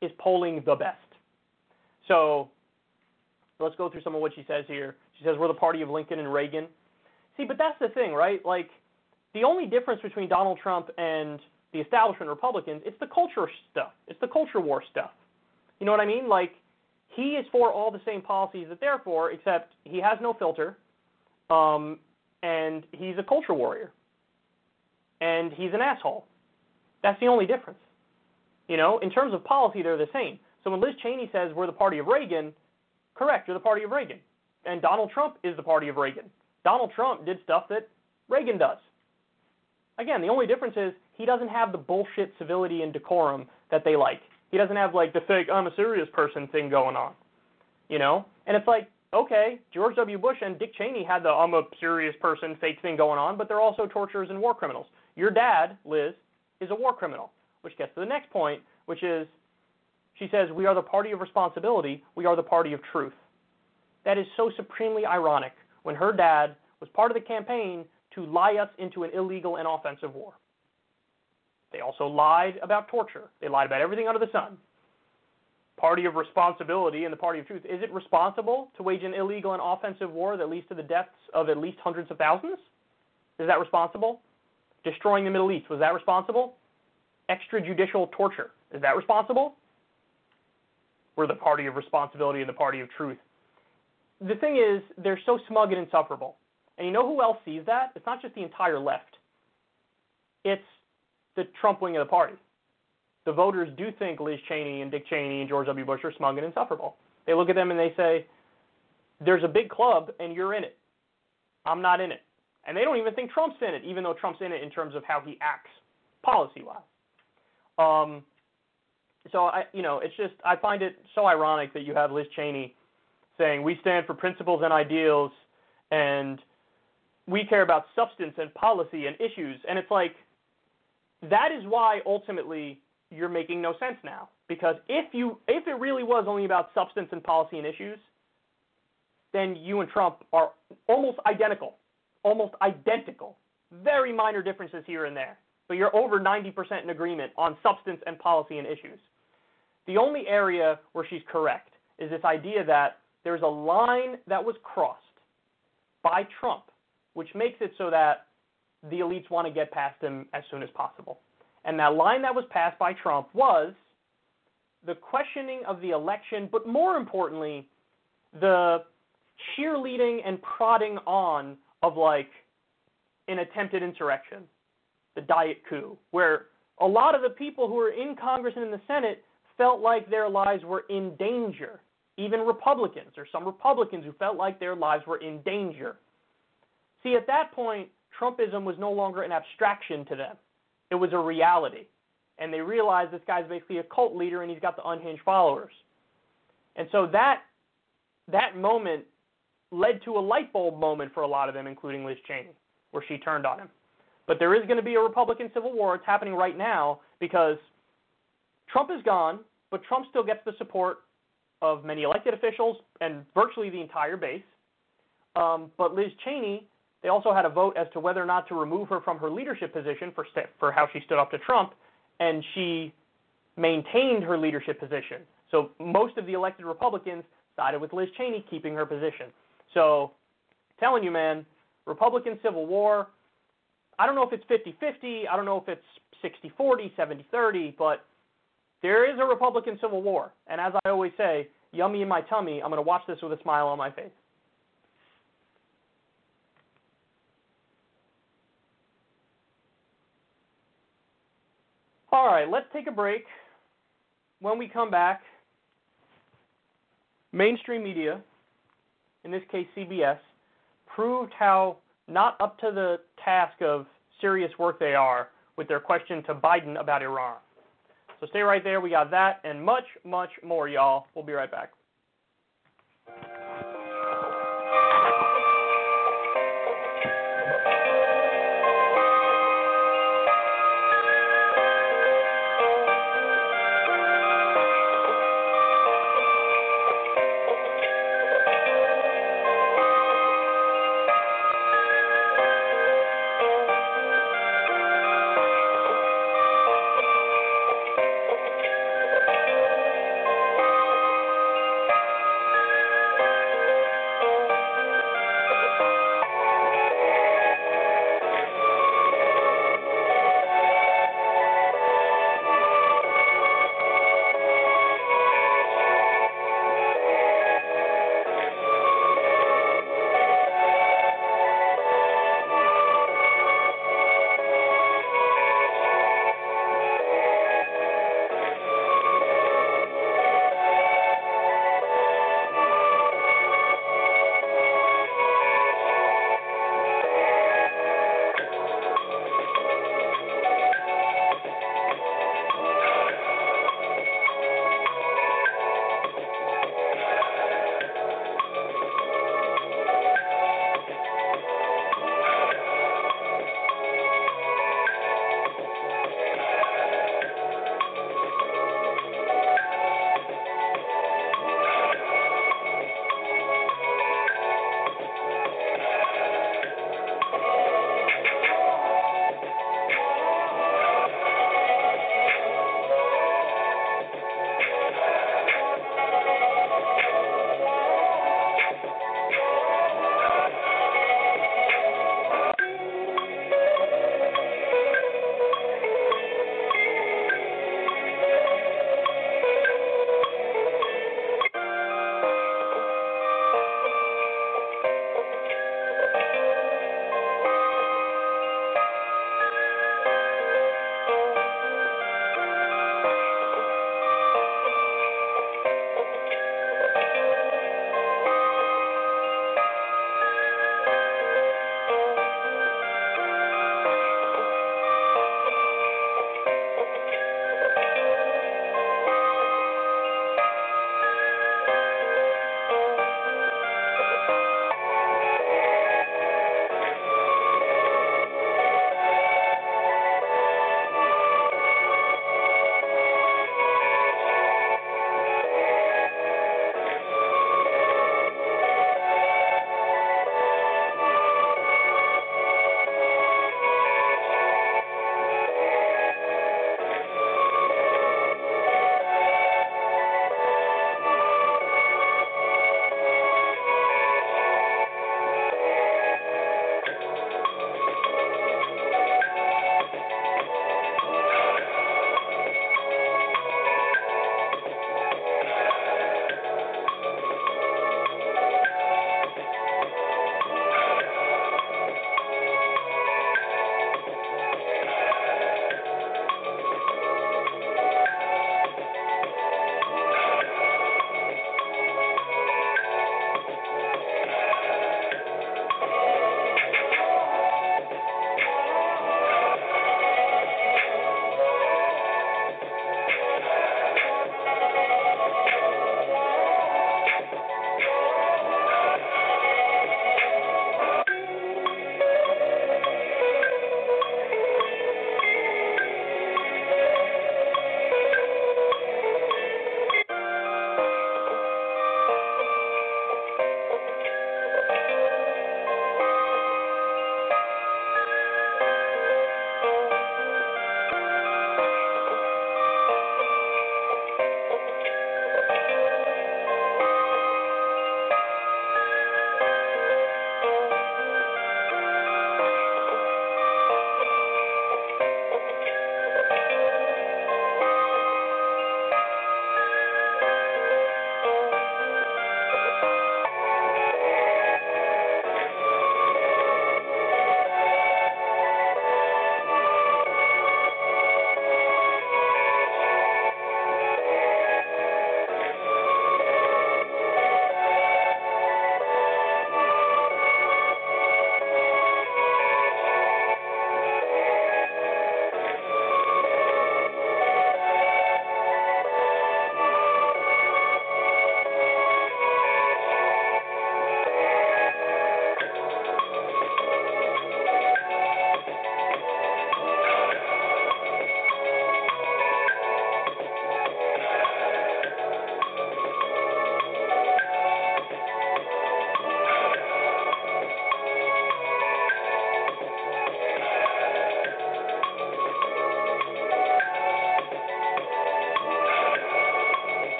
is polling the best. So let's go through some of what she says here. She says we're the party of Lincoln and Reagan. See, but that's the thing, right? Like the only difference between Donald Trump and the establishment Republicans, it's the culture stuff. It's the culture war stuff. You know what I mean? Like he is for all the same policies that they're for, except he has no filter, um, and he's a culture warrior, and he's an asshole. That's the only difference. You know, in terms of policy, they're the same. So when Liz Cheney says we're the party of Reagan, correct, you're the party of Reagan. And Donald Trump is the party of Reagan. Donald Trump did stuff that Reagan does. Again, the only difference is he doesn't have the bullshit civility and decorum that they like. He doesn't have like the fake I'm a serious person thing going on. You know? And it's like, okay, George W. Bush and Dick Cheney had the I'm a serious person fake thing going on, but they're also torturers and war criminals. Your dad, Liz, is a war criminal, which gets to the next point, which is she says, We are the party of responsibility, we are the party of truth. That is so supremely ironic when her dad was part of the campaign to lie us into an illegal and offensive war. They also lied about torture. They lied about everything under the sun. Party of responsibility and the party of truth. Is it responsible to wage an illegal and offensive war that leads to the deaths of at least hundreds of thousands? Is that responsible? Destroying the Middle East, was that responsible? Extrajudicial torture, is that responsible? We're the party of responsibility and the party of truth. The thing is, they're so smug and insufferable. And you know who else sees that? It's not just the entire left. It's the Trump wing of the party. The voters do think Liz Cheney and Dick Cheney and George W. Bush are smug and insufferable. They look at them and they say, there's a big club and you're in it. I'm not in it. And they don't even think Trump's in it, even though Trump's in it in terms of how he acts policy wise. Um, so I, you know, it's just I find it so ironic that you have Liz Cheney saying we stand for principles and ideals, and we care about substance and policy and issues, and it's like that is why ultimately you're making no sense now because if you if it really was only about substance and policy and issues, then you and Trump are almost identical, almost identical. Very minor differences here and there, but you're over 90% in agreement on substance and policy and issues. The only area where she's correct is this idea that there's a line that was crossed by Trump, which makes it so that the elites want to get past him as soon as possible. And that line that was passed by Trump was the questioning of the election, but more importantly, the cheerleading and prodding on of like an attempted insurrection, the diet coup, where a lot of the people who were in Congress and in the Senate felt like their lives were in danger. Even Republicans, or some Republicans who felt like their lives were in danger. See, at that point, Trumpism was no longer an abstraction to them, it was a reality. And they realized this guy's basically a cult leader and he's got the unhinged followers. And so that that moment led to a light bulb moment for a lot of them, including Liz Cheney, where she turned on him. But there is going to be a Republican civil war. It's happening right now because Trump is gone, but Trump still gets the support of many elected officials and virtually the entire base. Um, but Liz Cheney, they also had a vote as to whether or not to remove her from her leadership position for st- for how she stood up to Trump, and she maintained her leadership position. So most of the elected Republicans sided with Liz Cheney, keeping her position. So, telling you, man, Republican Civil War. I don't know if it's 50-50. I don't know if it's 60-40, 70-30, but there is a Republican Civil War. And as I always say, yummy in my tummy, I'm going to watch this with a smile on my face. All right, let's take a break. When we come back, mainstream media, in this case CBS, proved how not up to the task of serious work they are with their question to Biden about Iran. So stay right there. We got that and much, much more, y'all. We'll be right back.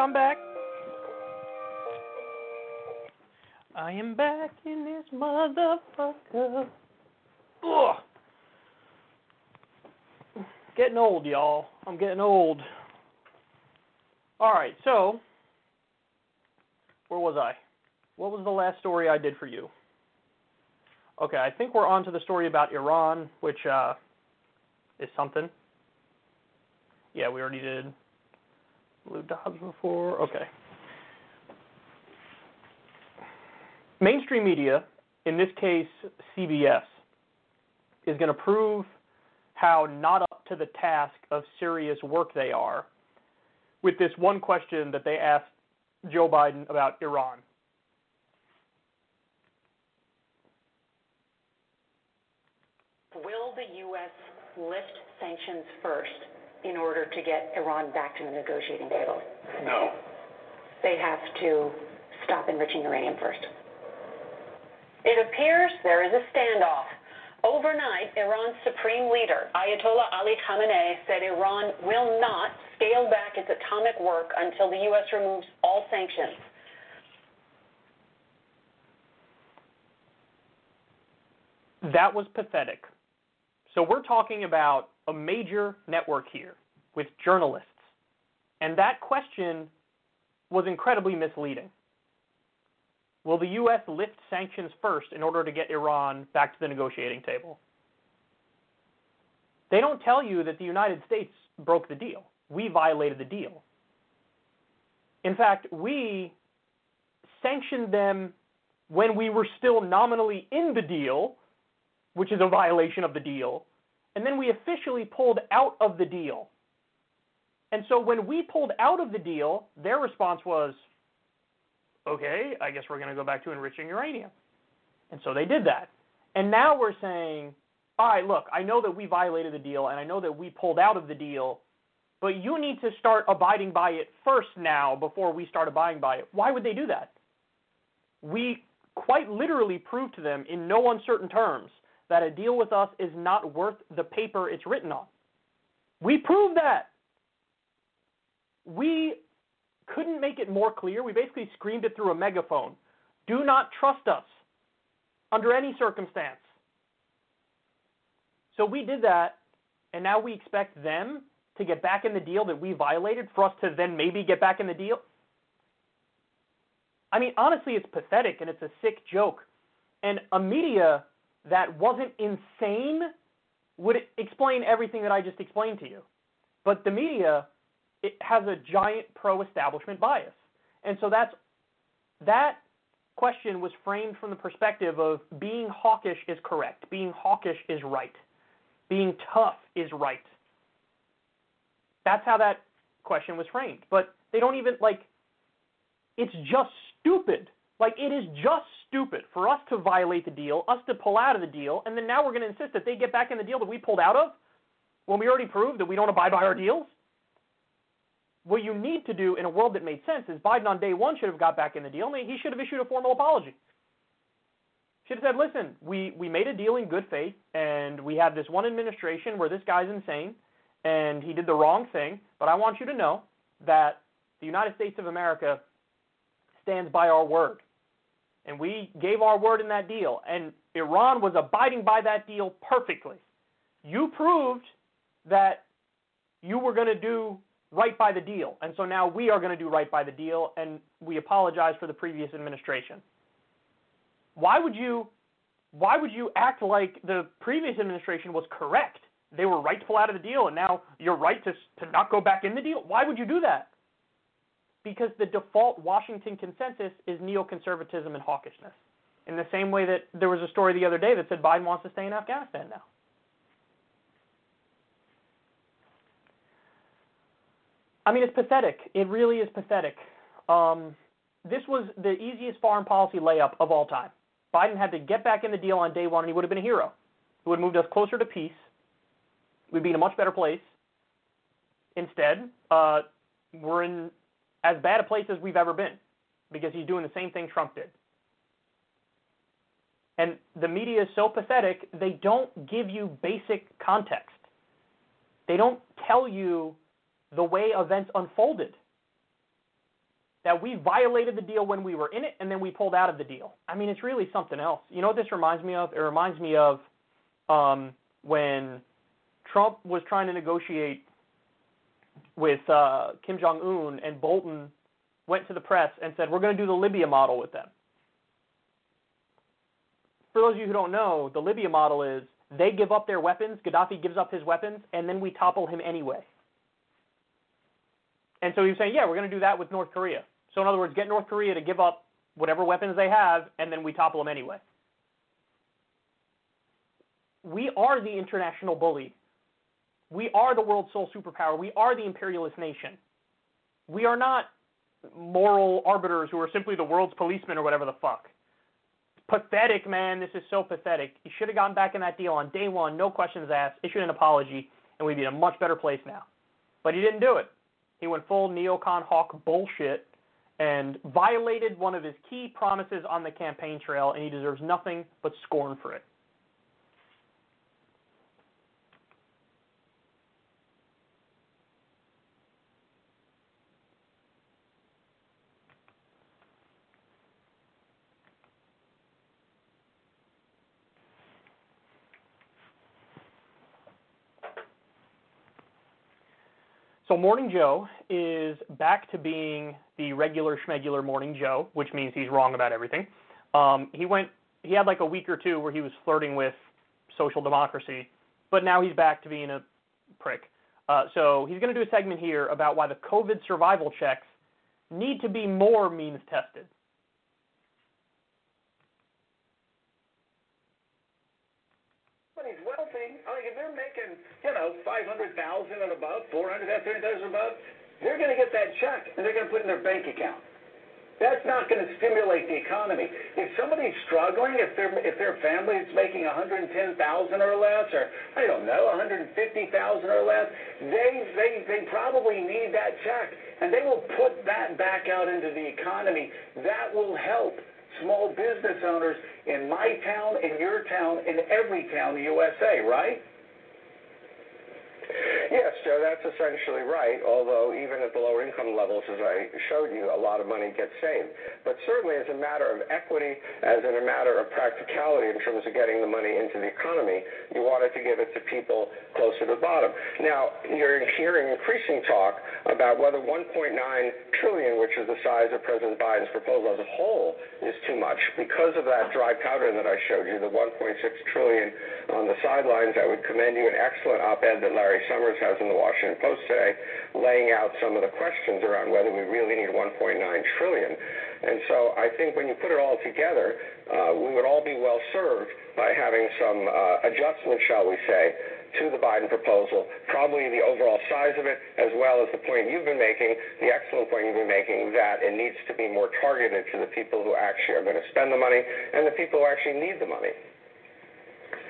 I'm back. I am back in this motherfucker. Ugh. Getting old, y'all. I'm getting old. All right, so where was I? What was the last story I did for you? Okay, I think we're on to the story about Iran, which uh, is something. Yeah, we already did Lou Dobbs before. Okay. Mainstream media, in this case CBS, is going to prove how not up to the task of serious work they are with this one question that they asked Joe Biden about Iran. Will the U.S. lift sanctions first in order to get Iran back to the negotiating table? No. They have to stop enriching uranium first. It appears there is a standoff. Overnight, Iran's supreme leader, Ayatollah Ali Khamenei, said Iran will not scale back its atomic work until the U.S. removes all sanctions. That was pathetic. So we're talking about a major network here with journalists. And that question was incredibly misleading. Will the U.S. lift sanctions first in order to get Iran back to the negotiating table? They don't tell you that the United States broke the deal. We violated the deal. In fact, we sanctioned them when we were still nominally in the deal, which is a violation of the deal, and then we officially pulled out of the deal. And so when we pulled out of the deal, their response was, okay, I guess we're going to go back to enriching uranium. And so they did that. And now we're saying, all right, look, I know that we violated the deal and I know that we pulled out of the deal, but you need to start abiding by it first now before we start abiding by it. Why would they do that? We quite literally proved to them in no uncertain terms that a deal with us is not worth the paper it's written on. We proved that. We couldn't make it more clear. We basically screamed it through a megaphone. Do not trust us under any circumstance. So we did that, and now we expect them to get back in the deal that we violated for us to then maybe get back in the deal? I mean, honestly, it's pathetic and it's a sick joke. And a media that wasn't insane would explain everything that I just explained to you. But the media it has a giant pro-establishment bias. And so that's that question was framed from the perspective of being hawkish is correct, being hawkish is right, being tough is right. That's how that question was framed. But they don't even like it's just stupid. Like it is just stupid for us to violate the deal, us to pull out of the deal, and then now we're going to insist that they get back in the deal that we pulled out of when we already proved that we don't abide by our deals what you need to do in a world that made sense is Biden on day one should have got back in the deal. And he should have issued a formal apology. Should have said, "Listen, we we made a deal in good faith, and we have this one administration where this guy's insane, and he did the wrong thing. But I want you to know that the United States of America stands by our word, and we gave our word in that deal, and Iran was abiding by that deal perfectly. You proved that you were going to do right by the deal. And so now we are going to do right by the deal, and we apologize for the previous administration. Why would you why would you act like the previous administration was correct? They were right to pull out of the deal, and now you're right to to not go back in the deal. Why would you do that? Because the default Washington consensus is neoconservatism and hawkishness. In the same way that there was a story the other day that said Biden wants to stay in Afghanistan now. I mean, it's pathetic. It really is pathetic. Um, this was the easiest foreign policy layup of all time. Biden had to get back in the deal on day one, and he would have been a hero. He would have moved us closer to peace. We'd be in a much better place. Instead, uh, we're in as bad a place as we've ever been because he's doing the same thing Trump did. And the media is so pathetic, they don't give you basic context. They don't tell you the way events unfolded. that we violated the deal when we were in it and then we pulled out of the deal. I mean, it's really something else. You know what this reminds me of? It reminds me of um, when Trump was trying to negotiate with uh, Kim Jong Un and Bolton went to the press and said, "We're going to do the Libya model with them." For those of you who don't know, the Libya model is they give up their weapons, Gaddafi gives up his weapons, and then we topple him anyway. And so he was saying, yeah, we're going to do that with North Korea. So in other words, get North Korea to give up whatever weapons they have, and then we topple them anyway. We are the international bully. We are the world's sole superpower. We are the imperialist nation. We are not moral arbiters who are simply the world's policemen or whatever the fuck. Pathetic, man. This is so pathetic. You should have gotten back in that deal on day one, no questions asked, issued an apology, and we'd be in a much better place now. But he didn't do it. He went full neocon hawk bullshit and violated one of his key promises on the campaign trail, and he deserves nothing but scorn for it. So Morning Joe is back to being the regular schmegular Morning Joe, which means he's wrong about everything. Um, he went, he had like a week or two where he was flirting with social democracy, but now he's back to being a prick. Uh, so he's going to do a segment here about why the COVID survival checks need to be more means tested. He's wealthy. I mean, if they're making, you know, 500,000 and above, 400,000, and above, they're going to get that check and they're going to put it in their bank account. That's not going to stimulate the economy. If somebody's struggling, if their if their family is making 110,000 or less, or I don't know, 150,000 or less, they they they probably need that check, and they will put that back out into the economy. That will help small business owners in my town, in your town, in every town in the USA, right? Yes, Joe, that's essentially right. Although even at the lower income levels, as I showed you, a lot of money gets saved. But certainly, as a matter of equity, as in a matter of practicality in terms of getting the money into the economy, you wanted to give it to people closer to the bottom. Now, you're hearing increasing talk about whether 1.9 trillion, which is the size of President Biden's proposal as a whole, is too much because of that dry powder that I showed you, the 1.6 trillion on the sidelines. I would commend you an excellent op-ed that Larry Summers has in the Washington Post today, laying out some of the questions around whether we really need 1.9 trillion. And so I think when you put it all together, uh, we would all be well served by having some uh, adjustment, shall we say, to the Biden proposal, probably the overall size of it, as well as the point you've been making, the excellent point you've been making, that it needs to be more targeted to the people who actually are going to spend the money and the people who actually need the money.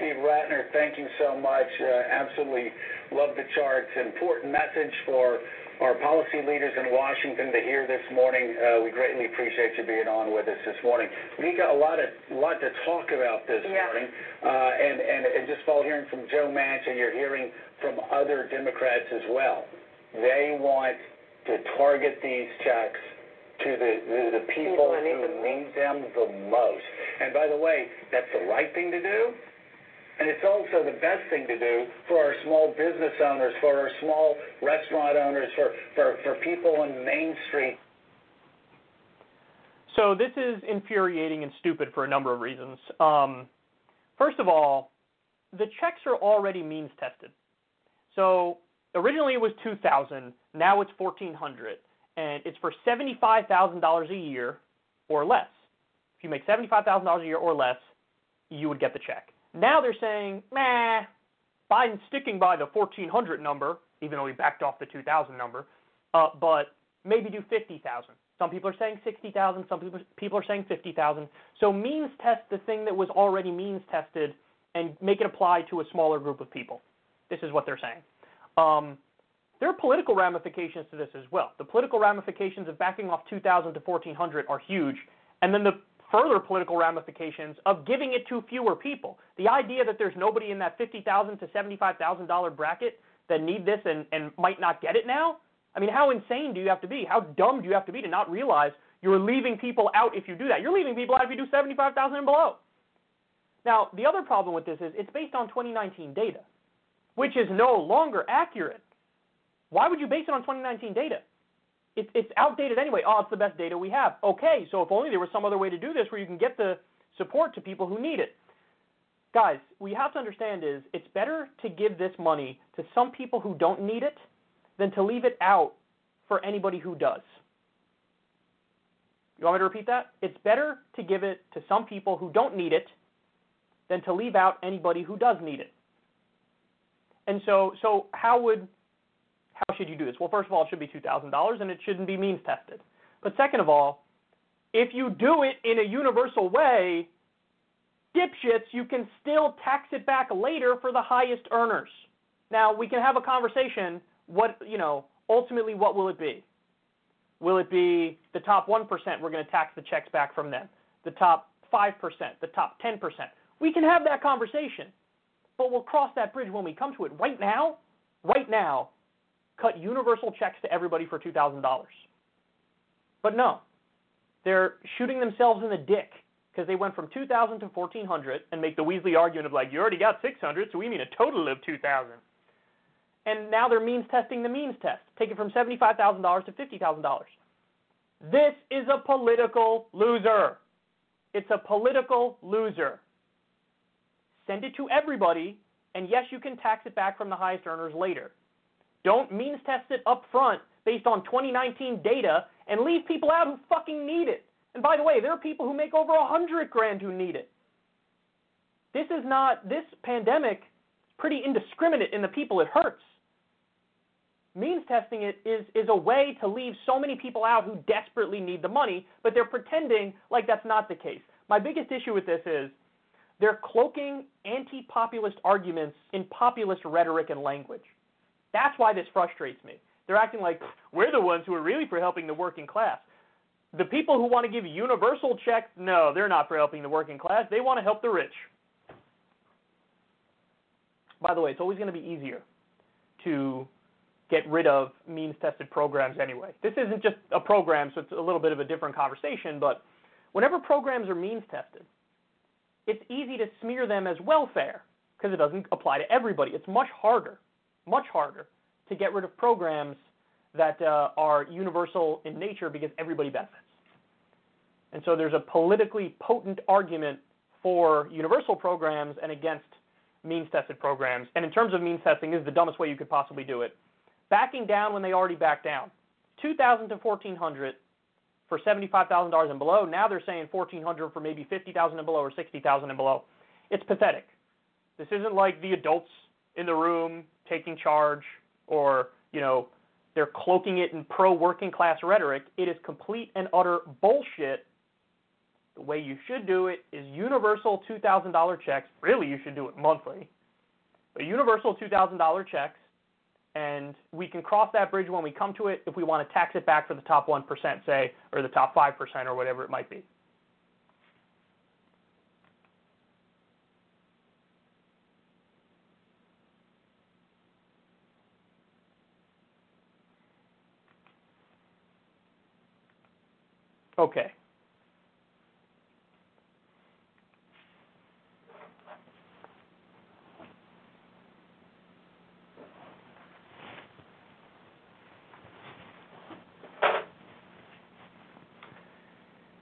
Steve Ratner, thank you so much. Uh, absolutely love the charts. Important message for our policy leaders in Washington to hear this morning. Uh, we greatly appreciate you being on with us this morning. We got a lot of lot to talk about this morning, uh, and, just follow hearing from Joe Manchin, you're hearing from other Democrats as well. They want to target these checks to the people who need them need them the most. And by the way, that's the right thing to do. And it's also the best thing to do for our small business owners, for our small restaurant owners, for, for, for people on Main Street. So this is infuriating and stupid for a number of reasons. Um, first of all, the checks are already means tested. So originally it was 2000, now it's 1400 and it's for $75,000 a year or less. If you make $75,000 a year or less, you would get the check. Now they're saying, meh, Biden's sticking by the 1400 number, even though he backed off the 2000 number, uh, but maybe do 50,000. Some people are saying 60,000, some people, people are saying 50,000. So means test the thing that was already means tested and make it apply to a smaller group of people. This is what they're saying. Um, there are political ramifications to this as well. The political ramifications of backing off 2,000 to 1,400 are huge, and then the further political ramifications of giving it to fewer people. The idea that there's nobody in that 50,000 to 75,000 dollar bracket that need this and, and might not get it now I mean, how insane do you have to be? How dumb do you have to be to not realize you're leaving people out if you do that? You're leaving people out if you do 75,000 and below. Now, the other problem with this is it's based on 2019 data, which is no longer accurate. Why would you base it on 2019 data? It, it's outdated anyway. Oh, it's the best data we have. Okay, so if only there was some other way to do this where you can get the support to people who need it. Guys, what you have to understand is it's better to give this money to some people who don't need it than to leave it out for anybody who does. You want me to repeat that? It's better to give it to some people who don't need it than to leave out anybody who does need it. And so, so how would should you do this? Well, first of all, it should be $2,000 and it shouldn't be means tested. But second of all, if you do it in a universal way, dipshits, you can still tax it back later for the highest earners. Now, we can have a conversation. What, you know, ultimately, what will it be? Will it be the top 1%? We're going to tax the checks back from them. The top 5%, the top 10%. We can have that conversation, but we'll cross that bridge when we come to it. Right now, right now, cut universal checks to everybody for $2,000. But no, they're shooting themselves in the dick because they went from 2,000 to 1,400 and make the Weasley argument of like, you already got 600, so we mean a total of 2,000. And now they're means testing the means test, take it from $75,000 to $50,000. This is a political loser. It's a political loser. Send it to everybody, and yes, you can tax it back from the highest earners later. Don't means test it up front based on 2019 data and leave people out who fucking need it. And by the way, there are people who make over a hundred grand who need it. This is not this pandemic pretty indiscriminate in the people it hurts. Means testing it is is a way to leave so many people out who desperately need the money, but they're pretending like that's not the case. My biggest issue with this is they're cloaking anti-populist arguments in populist rhetoric and language. That's why this frustrates me. They're acting like we're the ones who are really for helping the working class. The people who want to give universal checks, no, they're not for helping the working class. They want to help the rich. By the way, it's always going to be easier to get rid of means tested programs anyway. This isn't just a program, so it's a little bit of a different conversation, but whenever programs are means tested, it's easy to smear them as welfare because it doesn't apply to everybody. It's much harder much harder to get rid of programs that uh, are universal in nature because everybody benefits. And so there's a politically potent argument for universal programs and against means tested programs. And in terms of means testing, this is the dumbest way you could possibly do it. Backing down when they already backed down. 2000 to 1400 for $75,000 and below. Now they're saying 1400 for maybe 50,000 and below or 60,000 and below. It's pathetic. This isn't like the adults in the room taking charge or, you know, they're cloaking it in pro working class rhetoric. It is complete and utter bullshit. The way you should do it is universal $2,000 checks. Really, you should do it monthly. But universal $2,000 checks, and we can cross that bridge when we come to it if we want to tax it back for the top 1%, say, or the top 5% or whatever it might be. Okay.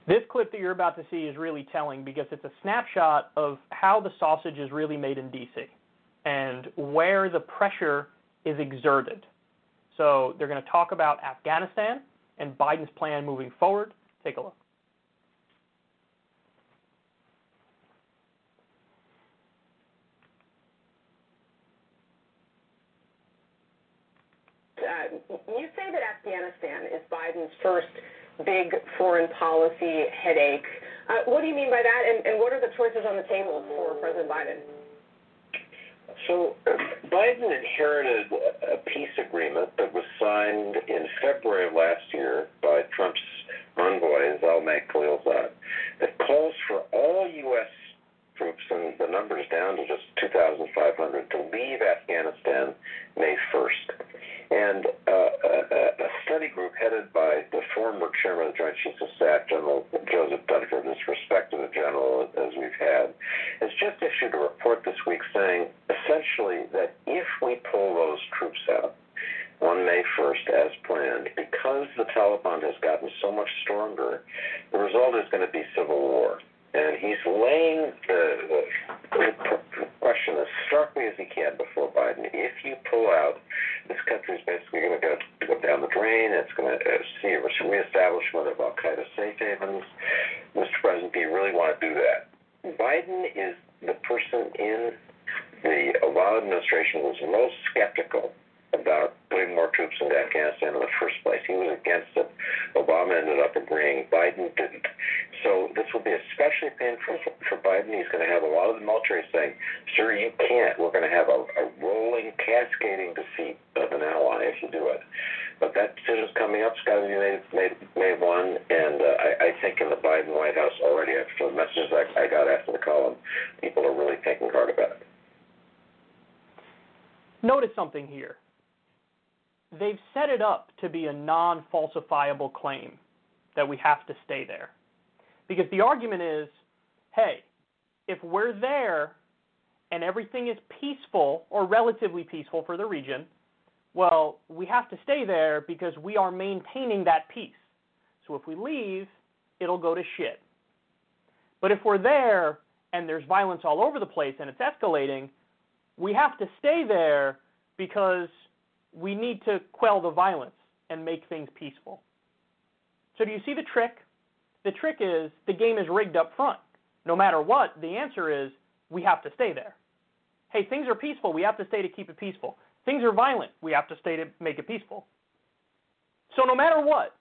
This clip that you're about to see is really telling because it's a snapshot of how the sausage is really made in DC and where the pressure is exerted. So they're going to talk about Afghanistan and Biden's plan moving forward. Take a look. Uh, you say that Afghanistan is Biden's first big foreign policy headache. Uh, what do you mean by that, and, and what are the choices on the table for President Biden? So Biden inherited a peace agreement that was signed in February of last year by Trump's envoy, Zalmay Khalilzad, that calls for all U.S. troops, and the number is down to just 2,500, to leave Afghanistan May 1st. And uh, uh, uh, former chairman of the Joint Chiefs of Staff, General Joseph Dunford, as respected a general as we've had, has just issued a report this week saying essentially that if we pull those troops out on May 1st as planned, because the Taliban has gotten so much stronger, the result is going to be civil war. And he's laying the, the, question as starkly as he can before Biden. If you pull out, this country is basically going to go, go down the drain. It's going to uh, see a reestablishment of Al Qaeda safe havens. Mr. President, do you really want to do that? Biden is the person in the Obama administration who was most skeptical about putting more troops into Afghanistan in the first place. He was against it. Obama ended up agreeing. Biden didn't. So this will be especially painful for, for Biden. He's going to have a lot of the military saying, "Sir, you can't. We're going to have a, a rolling, cascading defeat of an ally if you do it." But that decision's coming up. It's got to be made made, one. And uh, I, I think in the Biden White House already, after the messages I, I got after the column, people are really thinking hard about it. Notice something here they've set it up to be a non falsifiable claim that we have to stay there. Because the argument is hey, if we're there and everything is peaceful or relatively peaceful for the region, well, we have to stay there because we are maintaining that peace. So if we leave, it'll go to shit. But if we're there and there's violence all over the place and it's escalating, we have to stay there because we need to quell the violence and make things peaceful. So do you see the trick? The trick is the game is rigged up front. No matter what, the answer is we have to stay there. Hey, things are peaceful. We have to stay to keep it peaceful. Things are violent. We have to stay to make it peaceful. So no matter what,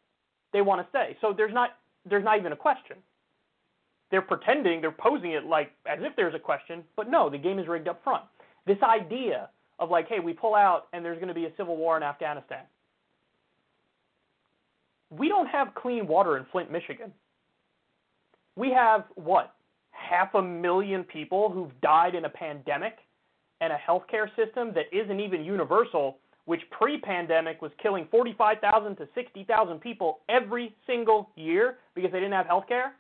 they want to stay. So there's not there's not even a question. They're pretending, they're posing it like as if there's a question, but no, the game is rigged up front. This idea of like, hey, we pull out and there's going to be a civil war in Afghanistan. We don't have clean water in Flint, Michigan. We have what? Half a million people who've died in a pandemic and a healthcare system that isn't even universal, which pre-pandemic was killing 45,000 to 60,000 people every single year because they didn't have healthcare.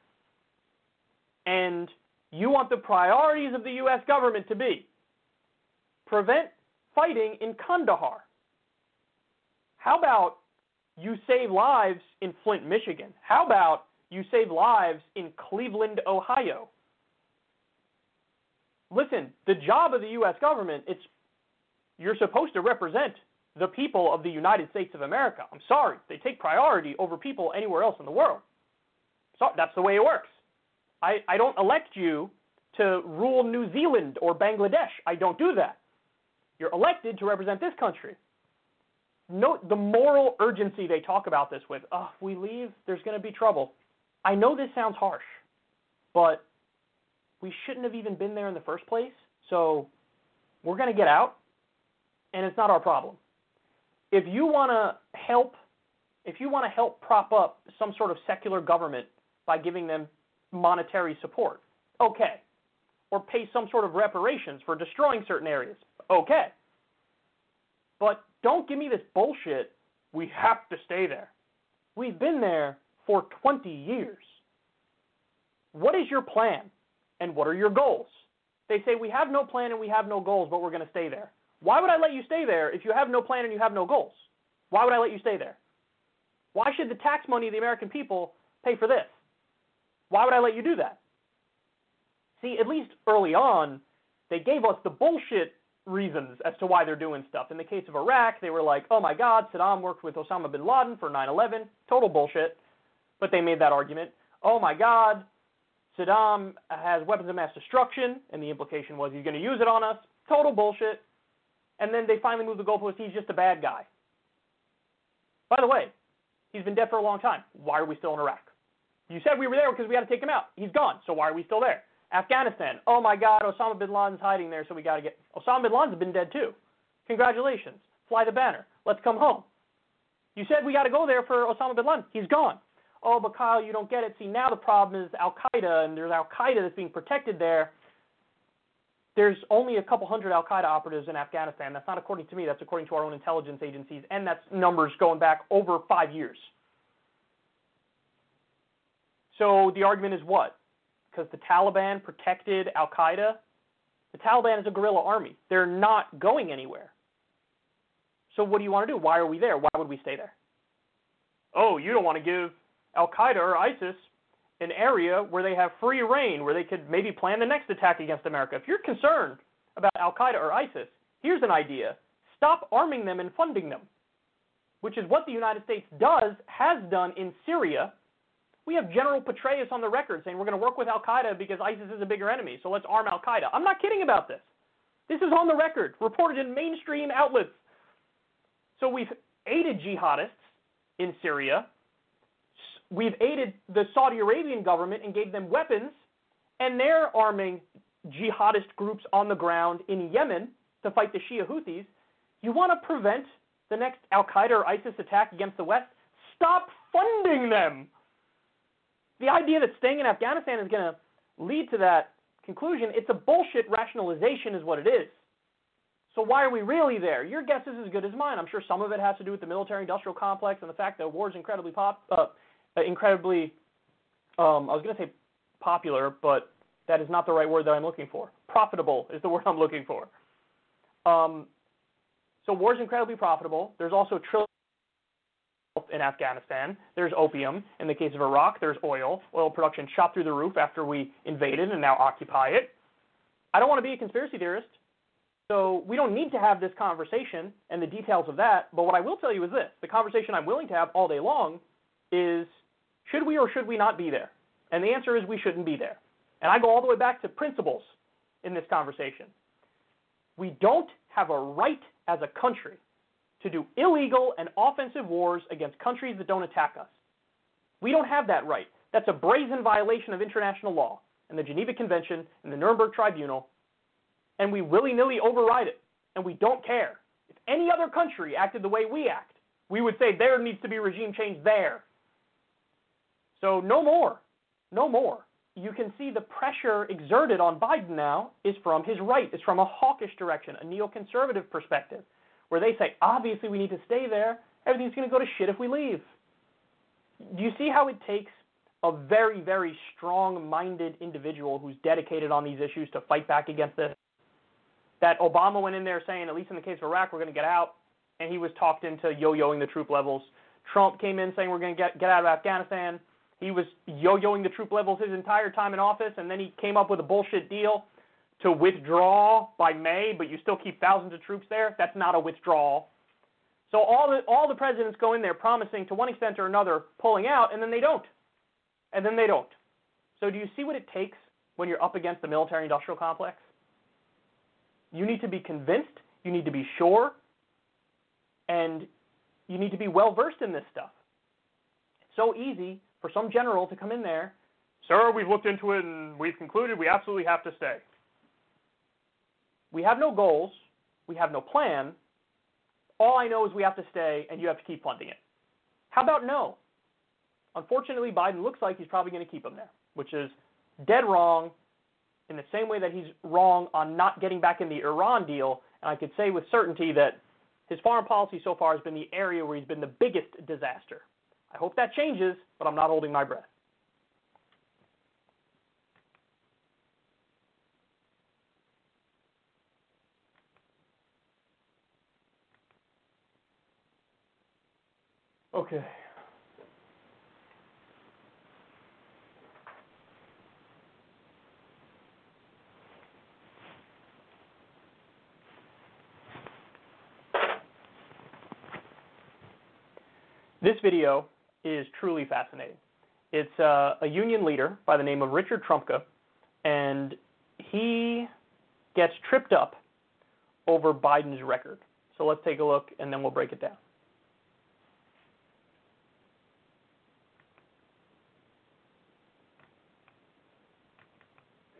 And you want the priorities of the US government to be prevent fighting in Kandahar. How about you save lives in Flint, Michigan? How about you save lives in Cleveland, Ohio? Listen, the job of the U.S. government, it's you're supposed to represent the people of the United States of America. I'm sorry, they take priority over people anywhere else in the world. So that's the way it works. I, I don't elect you to rule New Zealand or Bangladesh. I don't do that. You're elected to represent this country. Note the moral urgency they talk about this with. Oh, if we leave, there's going to be trouble. I know this sounds harsh, but we shouldn't have even been there in the first place. So we're going to get out, and it's not our problem. If you want to help, if you want to help prop up some sort of secular government by giving them monetary support, okay, or pay some sort of reparations for destroying certain areas, okay. But don't give me this bullshit. We have to stay there. We've been there for 20 years. What is your plan and what are your goals? They say we have no plan and we have no goals, but we're going to stay there. Why would I let you stay there if you have no plan and you have no goals? Why would I let you stay there? Why should the tax money of the American people pay for this? Why would I let you do that? See, at least early on, they gave us the bullshit reasons as to why they're doing stuff. In the case of Iraq, they were like, oh my God, Saddam worked with Osama bin Laden for 9 11. Total bullshit. But they made that argument. Oh my God, Saddam has weapons of mass destruction, and the implication was he's going to use it on us. Total bullshit. And then they finally moved the goalpost. He's just a bad guy. By the way, he's been dead for a long time. Why are we still in Iraq? You said we were there because we had to take him out. He's gone. So why are we still there? Afghanistan. Oh my God, Osama bin Laden's hiding there, so we got to get. Osama bin Laden's been dead too. Congratulations. Fly the banner. Let's come home. You said we got to go there for Osama bin Laden. He's gone. Oh, but Kyle, you don't get it. See, now the problem is Al Qaeda, and there's Al Qaeda that's being protected there. There's only a couple hundred Al Qaeda operatives in Afghanistan. That's not according to me. That's according to our own intelligence agencies, and that's numbers going back over five years. So the argument is what? Because the Taliban protected Al Qaeda? The Taliban is a guerrilla army. They're not going anywhere. So what do you want to do? Why are we there? Why would we stay there? Oh, you don't want to give Al Qaeda or ISIS an area where they have free reign, where they could maybe plan the next attack against America. If you're concerned about Al Qaeda or ISIS, here's an idea stop arming them and funding them, which is what the United States does, has done in Syria. We have General Petraeus on the record saying we're going to work with Al Qaeda because ISIS is a bigger enemy, so let's arm Al Qaeda. I'm not kidding about this. This is on the record, reported in mainstream outlets. So we've aided jihadists in Syria. We've aided the Saudi Arabian government and gave them weapons, and they're arming jihadist groups on the ground in Yemen to fight the Shia Houthis. You want to prevent the next Al Qaeda or ISIS attack against the West? Stop funding them. The idea that staying in Afghanistan is going to lead to that conclusion, it's a bullshit rationalization, is what it is. So why are we really there? Your guess is as good as mine. I'm sure some of it has to do with the military-industrial complex and the fact that war is incredibly pop, uh, incredibly. Um, I was going to say popular, but that is not the right word that I'm looking for. Profitable is the word I'm looking for. Um, so war is incredibly profitable. There's also trillions in Afghanistan. There's opium. In the case of Iraq, there's oil. Oil production shot through the roof after we invaded and now occupy it. I don't want to be a conspiracy theorist. So we don't need to have this conversation and the details of that. But what I will tell you is this the conversation I'm willing to have all day long is should we or should we not be there? And the answer is we shouldn't be there. And I go all the way back to principles in this conversation. We don't have a right as a country to do illegal and offensive wars against countries that don't attack us. We don't have that right. That's a brazen violation of international law and the Geneva Convention and the Nuremberg Tribunal and we willy nilly override it, and we don't care. If any other country acted the way we act, we would say there needs to be regime change there. So no more. No more. You can see the pressure exerted on Biden now is from his right. It's from a hawkish direction, a neoconservative perspective, where they say, obviously we need to stay there. Everything's going to go to shit if we leave. Do you see how it takes a very, very strong minded individual who's dedicated on these issues to fight back against this? that Obama went in there saying, at least in the case of Iraq, we're going to get out, and he was talked into yo-yoing the troop levels. Trump came in saying we're going to get get out of Afghanistan. He was yo-yoing the troop levels his entire time in office, and then he came up with a bullshit deal to withdraw by May, but you still keep thousands of troops there. That's not a withdrawal. So all the all the presidents go in there promising to one extent or another pulling out, and then they don't, and then they don't. So do you see what it takes when you're up against the military-industrial complex? You need to be convinced, you need to be sure, and you need to be well versed in this stuff. It's so easy for some general to come in there, sir, we've looked into it and we've concluded we absolutely have to stay. We have no goals, we have no plan. All I know is we have to stay and you have to keep funding it. How about no? Unfortunately, Biden looks like he's probably going to keep them there, which is dead wrong in the same way that he's wrong on not getting back in the Iran deal, and I could say with certainty that his foreign policy so far has been the area where he's been the biggest disaster. I hope that changes, but I'm not holding my breath. Okay. This video is truly fascinating. It's uh, a union leader by the name of Richard Trumpka, and he gets tripped up over Biden's record. So let's take a look, and then we'll break it down.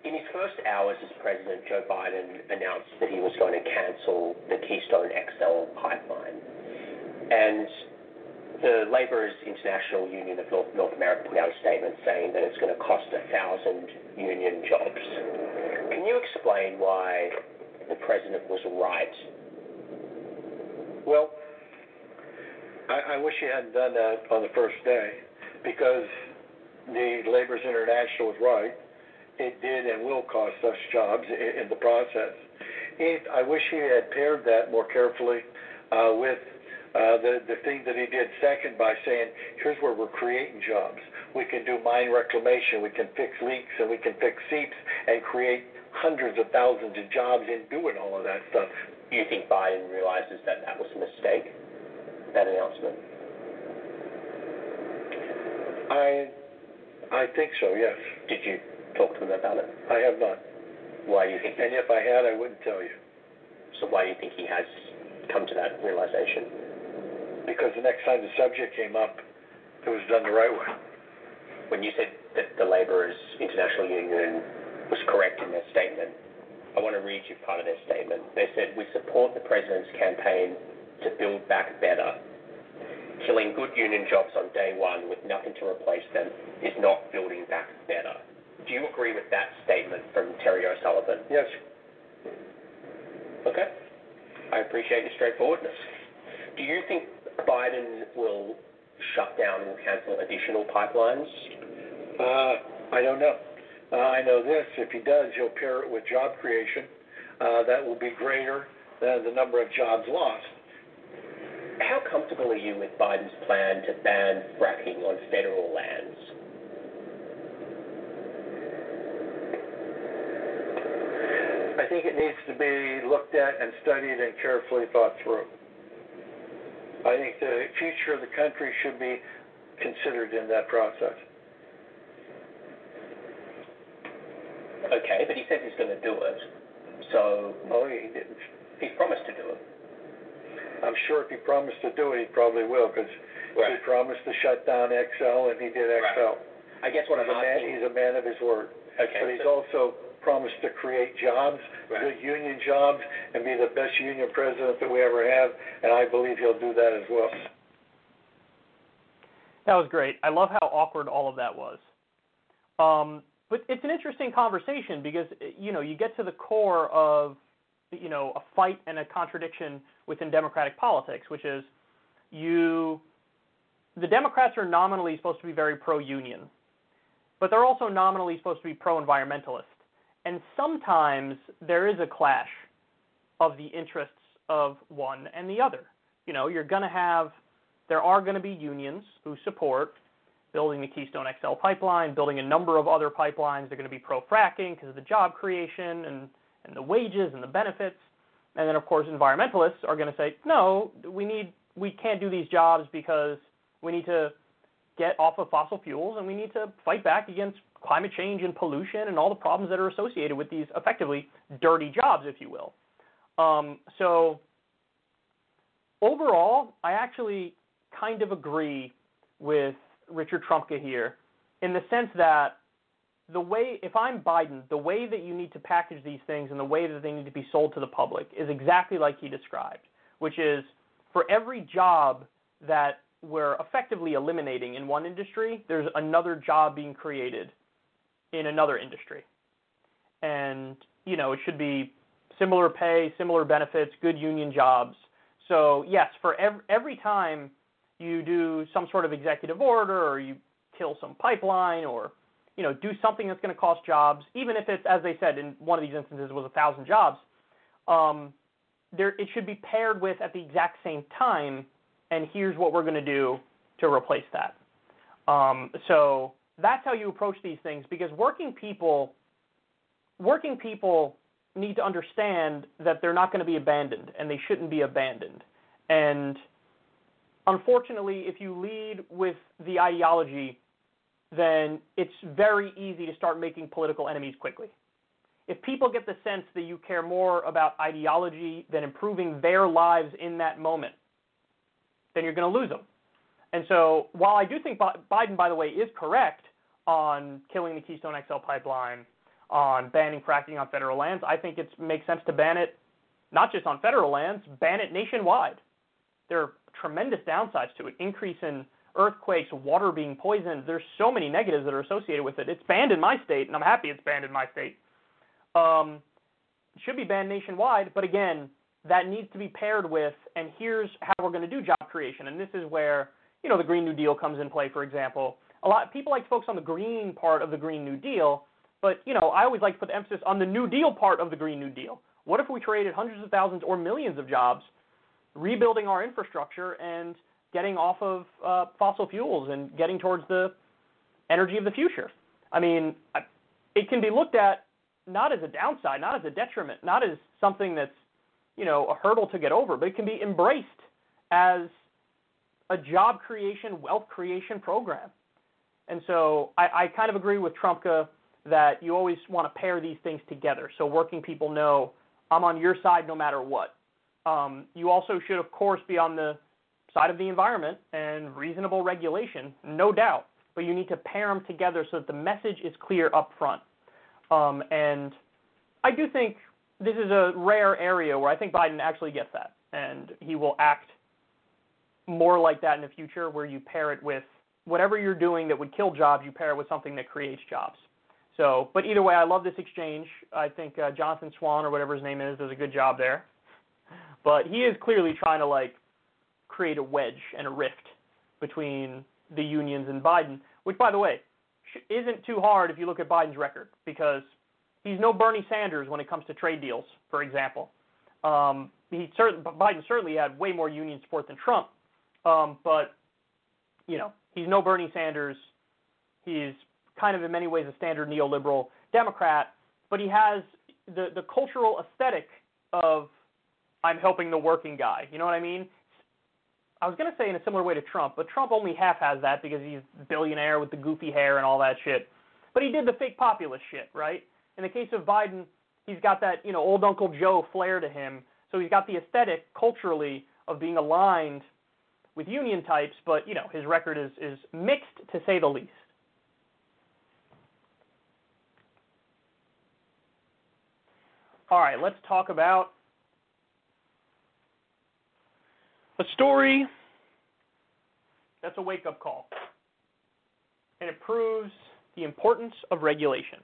In his first hours as president, Joe Biden announced that he was going to cancel the Keystone XL pipeline. And the Laborers International Union of North, North America put out a statement saying that it's going to cost a thousand union jobs. Can you explain why the president was right? Well, I, I wish he hadn't done that on the first day because the Labor's International was right. It did and will cost us jobs in, in the process. He, I wish he had paired that more carefully uh, with uh, the the thing that he did second by saying, here's where we're creating jobs. We can do mine reclamation, we can fix leaks, and we can fix seeps and create hundreds of thousands of jobs in doing all of that stuff. Do you think Biden realizes that that was a mistake, that announcement? I I think so. Yes. Did you talk to him about it? I have not. Why do you think? And if I had, I wouldn't tell you. So why do you think he has come to that realization? Because the next time the subject came up, it was done the right way. When you said that the Laborers International Union was correct in their statement, I want to read you part of their statement. They said, We support the President's campaign to build back better. Killing good union jobs on day one with nothing to replace them is not building back better. Do you agree with that statement from Terry O'Sullivan? Yes. Okay. I appreciate your straightforwardness. Do you think Biden will shut down and cancel additional pipelines? Uh, I don't know. Uh, I know this: if he does, he'll pair it with job creation. Uh, that will be greater than the number of jobs lost. How comfortable are you with Biden's plan to ban fracking on federal lands? I think it needs to be looked at and studied and carefully thought through. I think the future of the country should be considered in that process. Okay, but he says he's going to do it. So. Oh, he didn't. He promised to do it. I'm sure if he promised to do it, he probably will, because right. he promised to shut down XL, and he did XL. Right. I guess what he's I'm a man. He's a man of his word. Okay. But he's so, also promised to create jobs, Right. good union jobs, and be the best union president that we ever have, and I believe he'll do that as well. That was great. I love how awkward all of that was. Um, but it's an interesting conversation because you know you get to the core of you know a fight and a contradiction within democratic politics, which is you the Democrats are nominally supposed to be very pro-union, but they're also nominally supposed to be pro-environmentalist. And sometimes there is a clash of the interests of one and the other. You know, you're going to have there are going to be unions who support building the Keystone XL pipeline, building a number of other pipelines. They're going to be pro fracking because of the job creation and, and the wages and the benefits. And then, of course, environmentalists are going to say, no, we need we can't do these jobs because we need to get off of fossil fuels and we need to fight back against climate change and pollution and all the problems that are associated with these effectively dirty jobs, if you will. Um, so overall, I actually kind of agree with Richard Trumpka here in the sense that the way, if I'm Biden, the way that you need to package these things and the way that they need to be sold to the public is exactly like he described, which is for every job that we're effectively eliminating in one industry, there's another job being created in another industry. And, you know, it should be similar pay, similar benefits, good union jobs. So, yes, for every, every time you do some sort of executive order or you kill some pipeline or you know do something that's going to cost jobs, even if it's as they said in one of these instances was a thousand jobs, um, there it should be paired with at the exact same time. And here's what we're going to do to replace that. Um, so that's how you approach these things because working people, working people need to understand that they're not going to be abandoned and they shouldn't be abandoned. And unfortunately, if you lead with the ideology, then it's very easy to start making political enemies quickly. If people get the sense that you care more about ideology than improving their lives in that moment, then you're going to lose them. And so, while I do think Biden, by the way, is correct on killing the Keystone XL pipeline, on banning fracking on federal lands, I think it makes sense to ban it not just on federal lands, ban it nationwide. There are tremendous downsides to it. Increase in earthquakes, water being poisoned. There's so many negatives that are associated with it. It's banned in my state, and I'm happy it's banned in my state. Um, should be banned nationwide, but again, that needs to be paired with, and here's how we're going to do job creation. And this is where, you know, the Green New Deal comes in play, for example. a lot people like to focus on the green part of the Green New Deal, but you know, I always like to put the emphasis on the New Deal part of the Green New Deal. What if we created hundreds of thousands or millions of jobs, rebuilding our infrastructure and getting off of uh, fossil fuels and getting towards the energy of the future? I mean, it can be looked at not as a downside, not as a detriment, not as something that's you know a hurdle to get over, but it can be embraced as a job creation, wealth creation program. And so I, I kind of agree with Trumka that you always want to pair these things together so working people know I'm on your side no matter what. Um, you also should, of course, be on the side of the environment and reasonable regulation, no doubt. But you need to pair them together so that the message is clear up front. Um, and I do think this is a rare area where I think Biden actually gets that, and he will act more like that in the future, where you pair it with whatever you're doing that would kill jobs, you pair it with something that creates jobs. So, but either way, I love this exchange. I think uh, Jonathan Swan or whatever his name is does a good job there. But he is clearly trying to like create a wedge and a rift between the unions and Biden, which, by the way, isn't too hard if you look at Biden's record because he's no Bernie Sanders when it comes to trade deals, for example. Um, he certain, Biden certainly had way more union support than Trump, um, but you know he's no Bernie Sanders. He's kind of in many ways a standard neoliberal Democrat, but he has the the cultural aesthetic of I'm helping the working guy. You know what I mean? I was going to say in a similar way to Trump, but Trump only half has that because he's billionaire with the goofy hair and all that shit. But he did the fake populist shit, right? In the case of Biden, he's got that, you know, old Uncle Joe flair to him. So he's got the aesthetic culturally of being aligned with union types, but, you know, his record is, is mixed to say the least. All right, let's talk about a story that's a wake up call. And it proves the importance of regulation.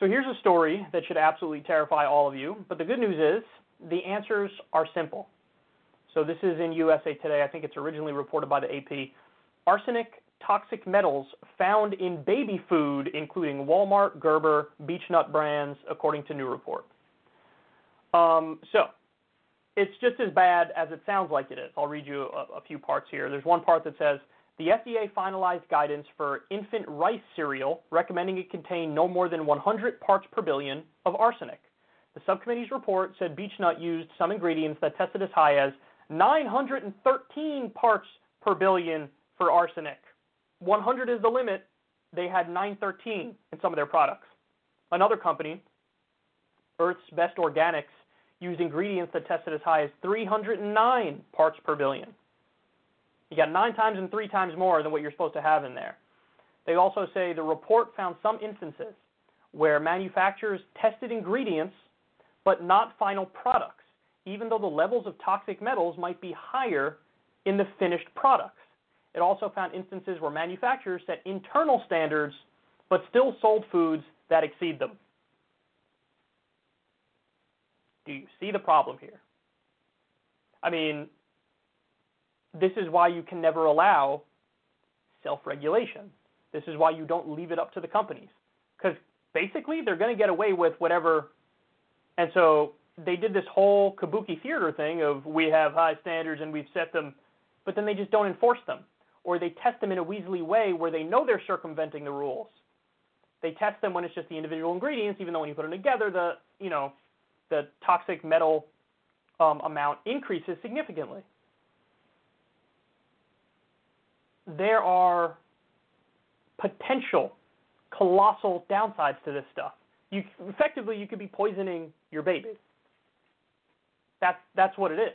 So here's a story that should absolutely terrify all of you, but the good news is the answers are simple. So this is in USA Today. I think it's originally reported by the AP. Arsenic toxic metals found in baby food, including Walmart, Gerber, Beech-Nut brands, according to new report. Um, so, it's just as bad as it sounds like it is. I'll read you a, a few parts here. There's one part that says the FDA finalized guidance for infant rice cereal, recommending it contain no more than 100 parts per billion of arsenic. The subcommittee's report said Beech-Nut used some ingredients that tested as high as 913 parts per billion for arsenic. 100 is the limit. They had 913 in some of their products. Another company, Earth's Best Organics, used ingredients that tested as high as 309 parts per billion. You got nine times and three times more than what you're supposed to have in there. They also say the report found some instances where manufacturers tested ingredients but not final products, even though the levels of toxic metals might be higher in the finished products. It also found instances where manufacturers set internal standards but still sold foods that exceed them. Do you see the problem here? I mean, this is why you can never allow self regulation. This is why you don't leave it up to the companies. Because basically, they're going to get away with whatever. And so they did this whole kabuki theater thing of we have high standards and we've set them, but then they just don't enforce them or they test them in a weaselly way where they know they're circumventing the rules. They test them when it's just the individual ingredients, even though when you put them together, the you know the toxic metal um, amount increases significantly. There are potential colossal downsides to this stuff. You effectively you could be poisoning your baby. That's that's what it is.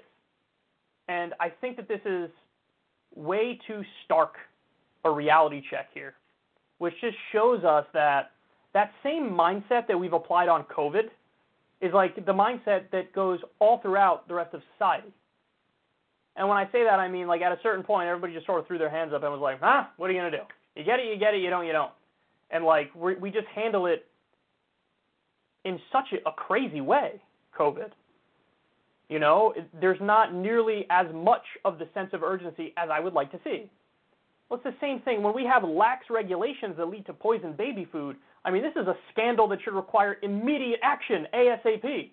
And I think that this is way too stark a reality check here, which just shows us that that same mindset that we've applied on COVID is like the mindset that goes all throughout the rest of society. And when I say that, I mean like at a certain point, everybody just sort of threw their hands up and was like, "Huh? What are you gonna do? You get it, you get it. You don't, you don't." And like we we just handle it in such a, crazy way, COVID. You know, there's not nearly as much of the sense of urgency as I would like to see. Well, it's the same thing. When we have lax regulations that lead to poisoned baby food, I mean, this is a scandal that should require immediate action, ASAP.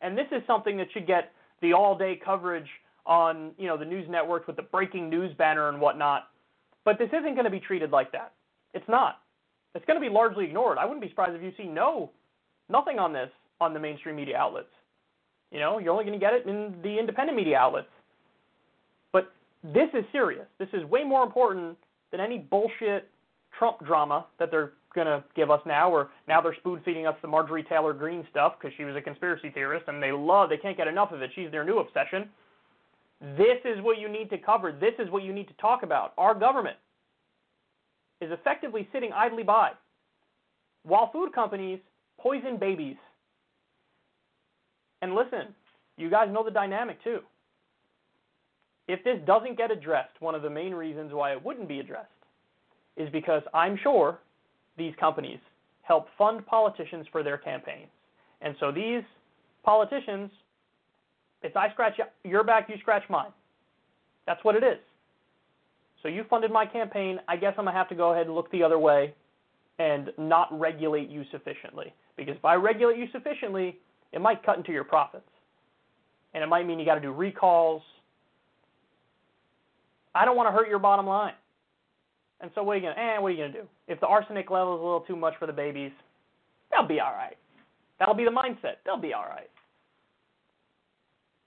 And this is something that should get the all-day coverage on, you know, the news networks with the breaking news banner and whatnot. But this isn't going to be treated like that. It's not. It's going to be largely ignored. I wouldn't be surprised if you see no, nothing on this on the mainstream media outlets. You know, you're only going to get it in the independent media outlets. But this is serious. This is way more important than any bullshit Trump drama that they're going to give us now, or now they're spoon feeding us the Marjorie Taylor Greene stuff because she was a conspiracy theorist and they love, they can't get enough of it. She's their new obsession. This is what you need to cover. This is what you need to talk about. Our government is effectively sitting idly by while food companies poison babies. And listen, you guys know the dynamic too. If this doesn't get addressed, one of the main reasons why it wouldn't be addressed is because I'm sure these companies help fund politicians for their campaigns. And so these politicians, it's I scratch your back, you scratch mine. That's what it is. So you funded my campaign. I guess I'm going to have to go ahead and look the other way and not regulate you sufficiently. Because if I regulate you sufficiently, it might cut into your profits. And it might mean you got to do recalls. I don't want to hurt your bottom line. And so what are you gonna? Eh, what are you gonna do? If the arsenic level is a little too much for the babies, they'll be all right. That'll be the mindset. They'll be all right.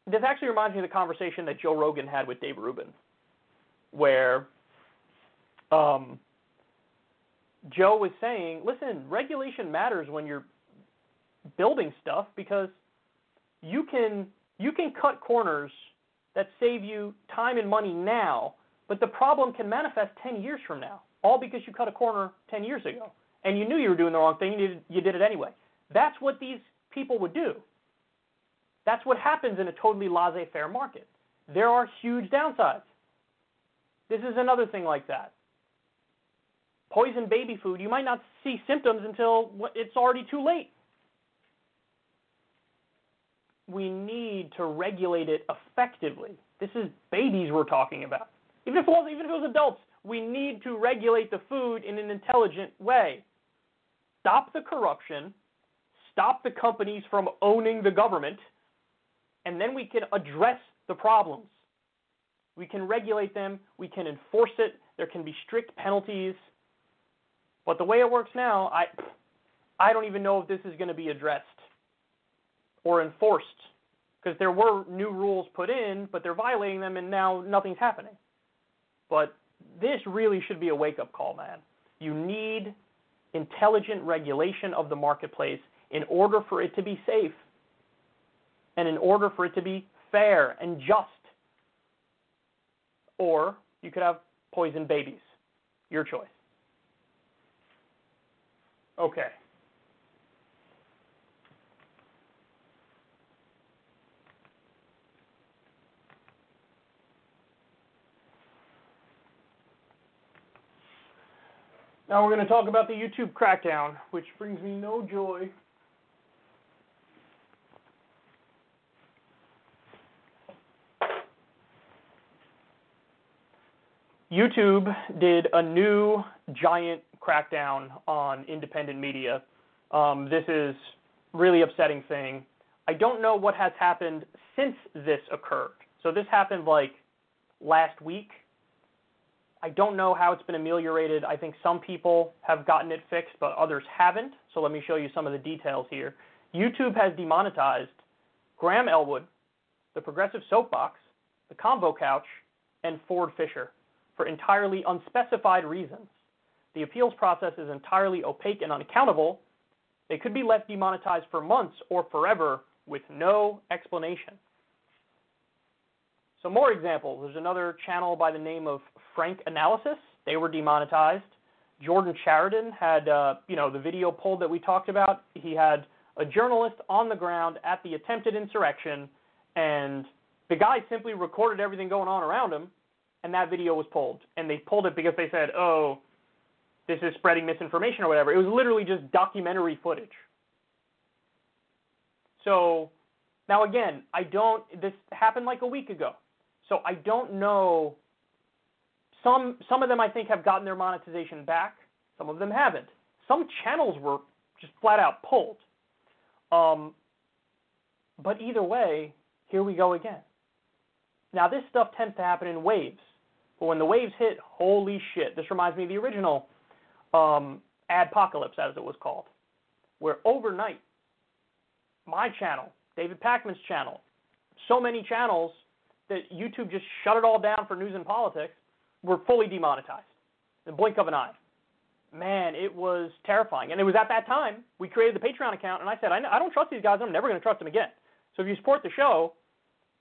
This actually reminds me of the conversation that Joe Rogan had with Dave Rubin, where um, Joe was saying, "Listen, regulation matters when you're building stuff because you can you can cut corners that save you time and money now but the problem can manifest 10 years from now, all because you cut a corner 10 years ago and you knew you were doing the wrong thing you did, you did it anyway. That's what these people would do. That's what happens in a totally laissez faire market. There are huge downsides. This is another thing like that. Poison baby food, you might not see symptoms until it's already too late. We need to regulate it effectively. This is babies we're talking about. Even if it was even if it was adults, we need to regulate the food in an intelligent way. Stop the corruption, stop the companies from owning the government, and then we can address the problems. We can regulate them, we can enforce it, there can be strict penalties. But the way it works now, I I don't even know if this is going to be addressed or enforced because there were new rules put in, but they're violating them and now nothing's happening. But this really should be a wake up call, man. You need intelligent regulation of the marketplace in order for it to be safe and in order for it to be fair and just. Or you could have poisoned babies. Your choice. Okay. Now we're going to talk about the YouTube crackdown, which brings me no joy. YouTube did a new giant crackdown on independent media. Um, this is really upsetting thing. I don't know what has happened since this occurred. So this happened like last week. I don't know how it's been ameliorated. I think some people have gotten it fixed, but others haven't. So let me show you some of the details here. YouTube has demonetized Graham Elwood, the Progressive Soapbox, the Combo Couch, and Ford Fischer for entirely unspecified reasons. The appeals process is entirely opaque and unaccountable. They could be left demonetized for months or forever with no explanation. So more examples. There's another channel by the name of Frank Analysis. They were demonetized. Jordan Chariton had, uh, you know, the video pulled that we talked about. He had a journalist on the ground at the attempted insurrection, and the guy simply recorded everything going on around him, and that video was pulled. And they pulled it because they said, oh, this is spreading misinformation or whatever. It was literally just documentary footage. So Now again, I don't. This happened like a week ago, so I don't know. Some some of them I think have gotten their monetization back. Some of them haven't. Some channels were just flat out pulled. Um, but either way, here we go again. Now this stuff tends to happen in waves. But when the waves hit, holy shit! This reminds me of the original um, Adpocalypse, as it was called, where overnight, my channel, David Pakman's channel, so many channels that YouTube just shut it all down for news and politics were fully demonetized in the blink of an eye. Man, it was terrifying. And it was at that time we created the Patreon account, and I said, I, I don't trust these guys. I'm never going to trust them again. So if you support the show,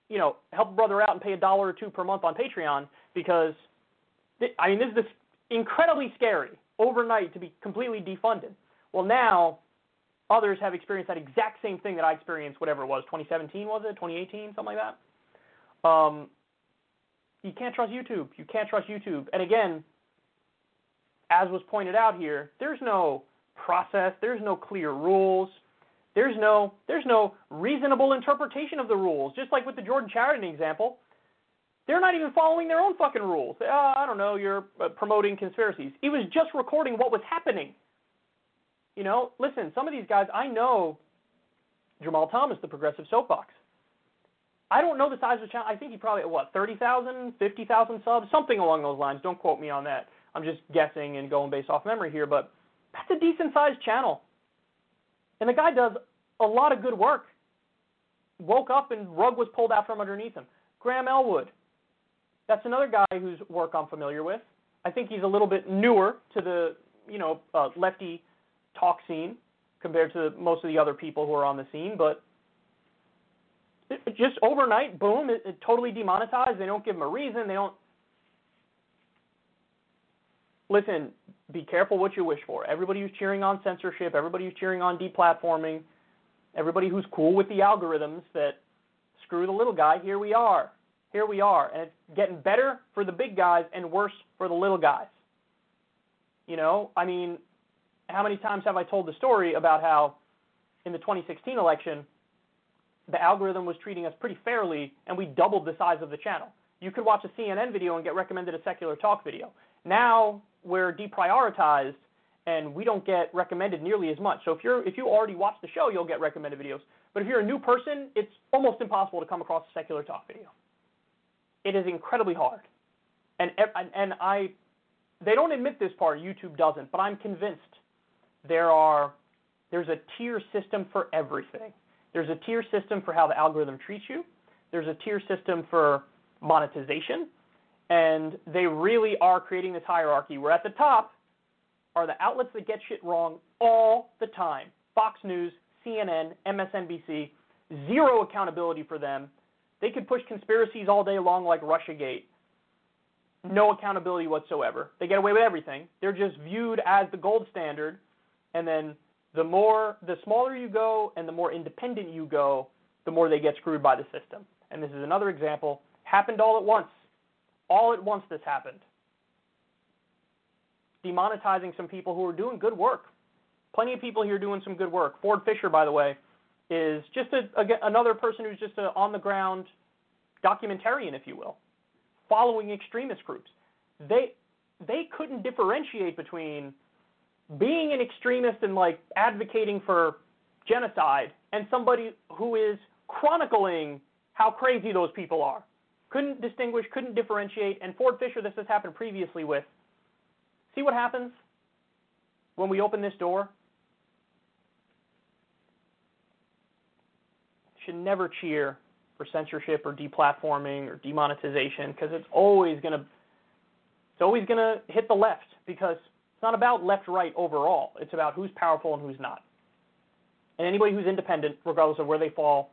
you know, help a brother out and pay a dollar or two per month on Patreon because, I mean, this is incredibly scary overnight to be completely defunded. Well, now others have experienced that exact same thing that I experienced, whatever it was, 2017 was it, 2018, something like that. Um, you can't trust YouTube. You can't trust YouTube. And again, as was pointed out here, there's no process, there's no clear rules. There's no there's no reasonable interpretation of the rules. Just like with the Jordan Chariton example, they're not even following their own fucking rules. Uh, I don't know, you're uh, promoting conspiracies. He was just recording what was happening. You know, listen, some of these guys, I know Jamarl Thomas, the progressive soapbox. I don't know the size of the channel. I think he probably, what, 30,000, 50,000 subs, something along those lines. Don't quote me on that. I'm just guessing and going based off memory here, but that's a decent sized channel. And the guy does a lot of good work. Woke up and rug was pulled out from underneath him. Graham Elwood, that's another guy whose work I'm familiar with. I think he's a little bit newer to the you know uh, lefty talk scene compared to most of the other people who are on the scene, but just overnight, boom, it, it totally demonetized. They don't give him a reason. They don't. Listen, be careful what you wish for. Everybody who's cheering on censorship, everybody who's cheering on deplatforming, everybody who's cool with the algorithms that screw the little guy, here we are here we are. And it's getting better for the big guys and worse for the little guys. You know, I mean, how many times have I told the story about how in the 2016 election, the algorithm was treating us pretty fairly and we doubled the size of the channel. You could watch a CNN video and get recommended a secular talk video. Now we're deprioritized and we don't get recommended nearly as much. So if you're if you already watch the show, you'll get recommended videos. But if you're a new person, it's almost impossible to come across a secular talk video. It is incredibly hard. And and I they don't admit this part, YouTube doesn't, but I'm convinced there are there's a tier system for everything. There's a tier system for how the algorithm treats you. There's a tier system for monetization. And they really are creating this hierarchy where at the top are the outlets that get shit wrong all the time. Fox News, CNN, MSNBC, zero accountability for them. They could push conspiracies all day long like Russiagate. No accountability whatsoever. They get away with everything. They're just viewed as the gold standard. And then the more, the smaller you go and the more independent you go, the more they get screwed by the system. And this is another example. Happened all at once. All at once this happened. Demonetizing some people who are doing good work. Plenty of people here doing some good work. Ford Fischer, by the way, is just a, a, another person who's just an on the ground documentarian, if you will, following extremist groups. They they couldn't differentiate between being an extremist and like advocating for genocide and somebody who is chronicling how crazy those people are. Couldn't distinguish, couldn't differentiate, and Ford Fischer, this has happened previously with. See what happens when we open this door? Should never cheer for censorship or deplatforming or demonetization because it's always going to it's always going to hit the left because it's not about left right overall. It's about who's powerful and who's not. And anybody who's independent, regardless of where they fall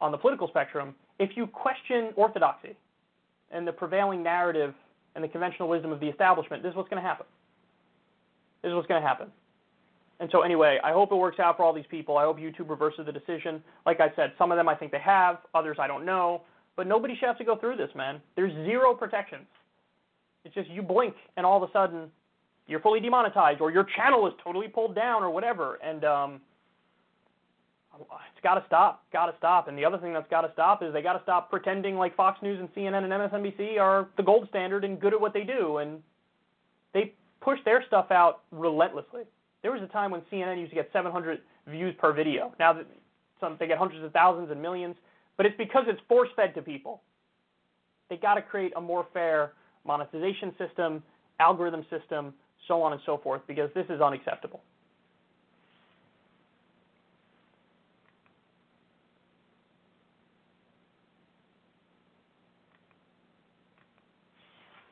on the political spectrum, if you question orthodoxy and the prevailing narrative and the conventional wisdom of the establishment, this is what's going to happen. This is what's going to happen. And so anyway, I hope it works out for all these people. I hope YouTube reverses the decision. Like I said, some of them I think they have, others I don't know. But nobody should have to go through this, man. There's zero protections. It's just you blink and all of a sudden you're fully demonetized or your channel is totally pulled down or whatever. And um, It's got to stop. Got to stop. And the other thing that's got to stop is they got to stop pretending like Fox News and CNN and MSNBC are the gold standard and good at what they do. And they push their stuff out relentlessly. There was a time when CNN used to get 700 views per video. Now that some they get hundreds of thousands and millions, but it's because it's force fed to people. They got to create a more fair monetization system, algorithm system, so on and so forth, because this is unacceptable.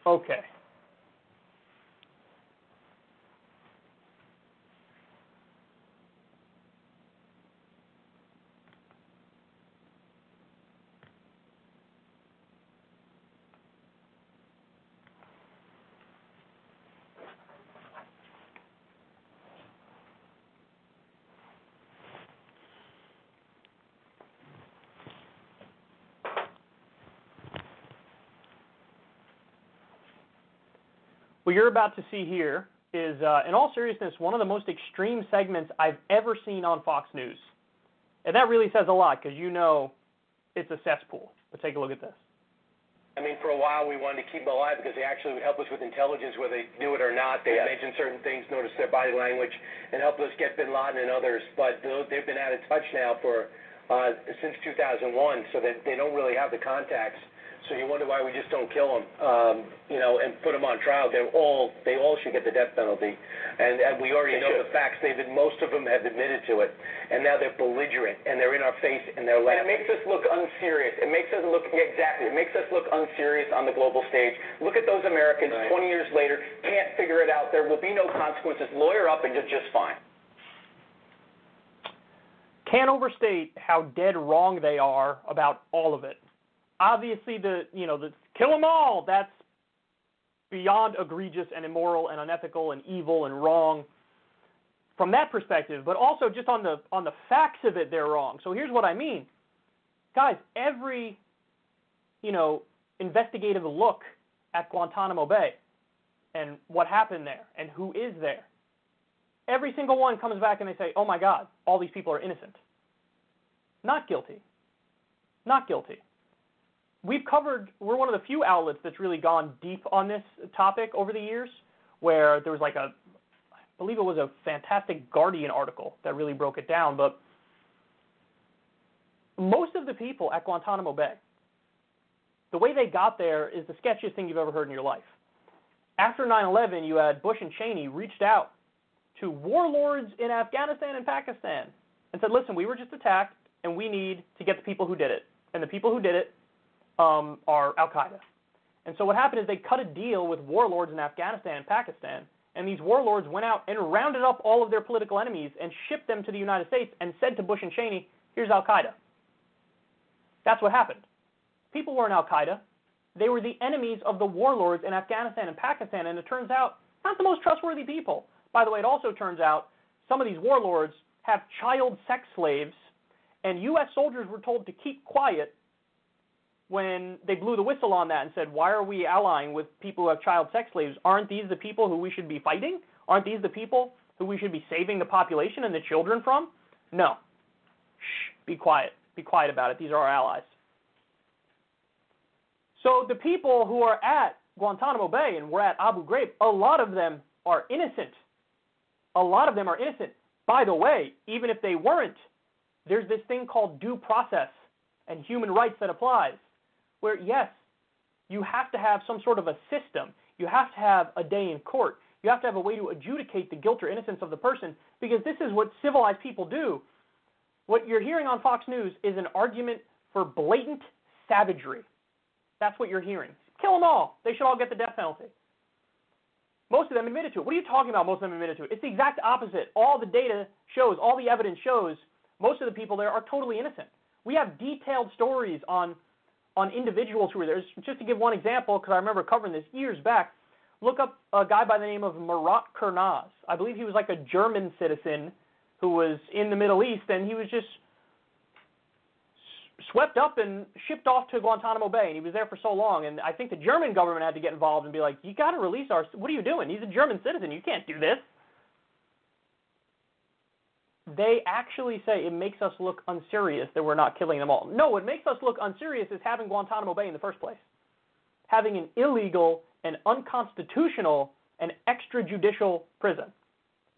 Okay. What you're about to see here is, uh, in all seriousness, one of the most extreme segments I've ever seen on Fox News. And that really says a lot because you know it's a cesspool. But take a look at this. I mean, for a while we wanted to keep them alive because they actually would help us with intelligence, whether they knew it or not. They Yes. mentioned certain things, noticed their body language, and helped us get Bin Laden and others. But they've been out of touch now for uh, since 2001, so that they don't really have the contacts. So you wonder why we just don't kill them, um, you know, and put them on trial. They're all they all should get the death penalty, and and we already They know should. the facts. They've most of them have admitted to it, and now they're belligerent and they're in our face and they're And it makes us look unserious. It makes us look exactly. It makes us look unserious on the global stage. Look at those Americans. Right. 20 years later, can't figure it out. There will be no consequences. Lawyer up and you're just fine. Can't overstate how dead wrong they are about all of it. Obviously, the you know the kill them all. That's beyond egregious and immoral and unethical and evil and wrong from that perspective. But also just on the on the facts of it, they're wrong. So here's what I mean, guys. Every you know investigative look at Guantanamo Bay and what happened there and who is there every single one comes back and they say, oh my God, all these people are innocent. Not guilty. Not guilty. We've covered, we're one of the few outlets that's really gone deep on this topic over the years, where there was like a, I believe it was a fantastic Guardian article that really broke it down, but most of the people at Guantanamo Bay, the way they got there is the sketchiest thing you've ever heard in your life. After 9 11, you had Bush and Cheney reached out to warlords in Afghanistan and Pakistan and said, listen, we were just attacked and we need to get the people who did it. And the people who did it um, are Al Qaeda. And so what happened is they cut a deal with warlords in Afghanistan and Pakistan, and these warlords went out and rounded up all of their political enemies and shipped them to the United States and said to Bush and Cheney, here's Al Qaeda. That's what happened. People weren't Al Qaeda. They were the enemies of the warlords in Afghanistan and Pakistan, and it turns out not the most trustworthy people. By the way, it also turns out some of these warlords have child sex slaves, and U.S. soldiers were told to keep quiet when they blew the whistle on that and said, Why are we allying with people who have child sex slaves? Aren't these the people who we should be fighting? Aren't these the people who we should be saving the population and the children from? No. Shh, be quiet. Be quiet about it. These are our allies. So the people who are at Guantanamo Bay and were at Abu Ghraib, a lot of them are innocent. A lot of them are innocent. By the way, even if they weren't, there's this thing called due process and human rights that applies, where yes, you have to have some sort of a system. You have to have a day in court. You have to have a way to adjudicate the guilt or innocence of the person because this is what civilized people do. What you're hearing on Fox News is an argument for blatant savagery. That's what you're hearing. Kill them all. They should all get the death penalty. Most of them admitted to it. What are you talking about? Most of them admitted to it. It's the exact opposite. All the data shows, all the evidence shows, most of the people there are totally innocent. We have detailed stories on on individuals who were there. Just to give one example, because I remember covering this years back. Look up a guy by the name of Murat Kurnaz. I believe he was like a German citizen who was in the Middle East, and he was just swept up and shipped off to Guantanamo Bay, and he was there for so long. And I think the German government had to get involved and be like, "You got to release our. What are you doing? He's a German citizen. You can't do this." They actually say it makes us look unserious that we're not killing them all. No, what makes us look unserious is having Guantanamo Bay in the first place. Having an illegal and unconstitutional and extrajudicial prison.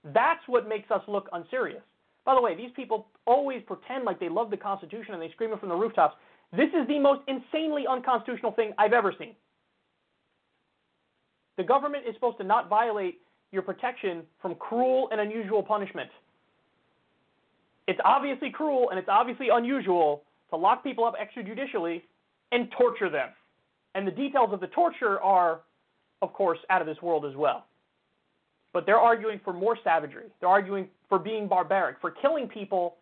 That's what makes us look unserious. By the way, these people always pretend like they love the Constitution and they scream it from the rooftops. This is the most insanely unconstitutional thing I've ever seen. The government is supposed to not violate your protection from cruel and unusual punishment. It's obviously cruel and it's obviously unusual to lock people up extrajudicially and torture them. And the details of the torture are, of course, out of this world as well. But they're arguing for more savagery. They're arguing for being barbaric, for killing people,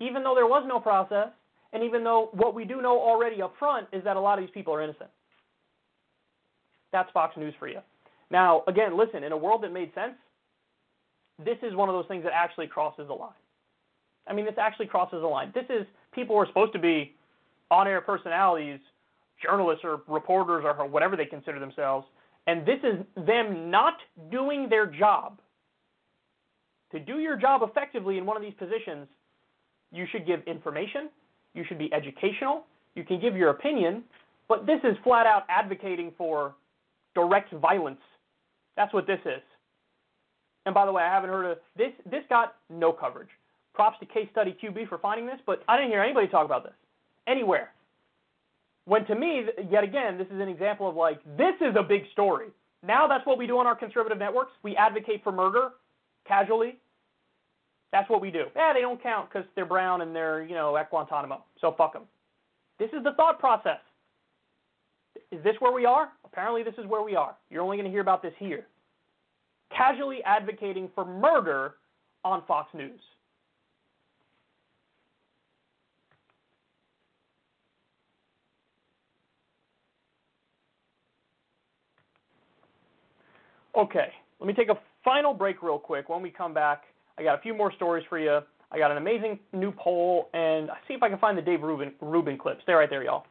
even though there was no process, and even though what we do know already up front is that a lot of these people are innocent. That's Fox News for you. Now, again, listen, in a world that made sense, this is one of those things that actually crosses the line. I mean, this actually crosses the line. This is people who are supposed to be on air personalities, journalists or reporters or whatever they consider themselves, and this is them not doing their job. To do your job effectively in one of these positions, you should give information, you should be educational, you can give your opinion, but this is flat out advocating for direct violence. That's what this is. And by the way, I haven't heard of this. This got no coverage. Props to Case Study QB for finding this, but I didn't hear anybody talk about this anywhere. When to me, yet again, this is an example of like, this is a big story. Now that's what we do on our conservative networks. We advocate for murder casually. That's what we do. Yeah, they don't count because they're brown and they're, you know, at Guantanamo. So fuck them. This is the thought process. Is this where we are? Apparently, this is where we are. You're only going to hear about this here. Casually advocating for murder on Fox News. Okay, let me take a final break real quick. When we come back, I got a few more stories for you. I got an amazing new poll, and I see if I can find the Dave Rubin, Rubin clip. Stay right there, y'all.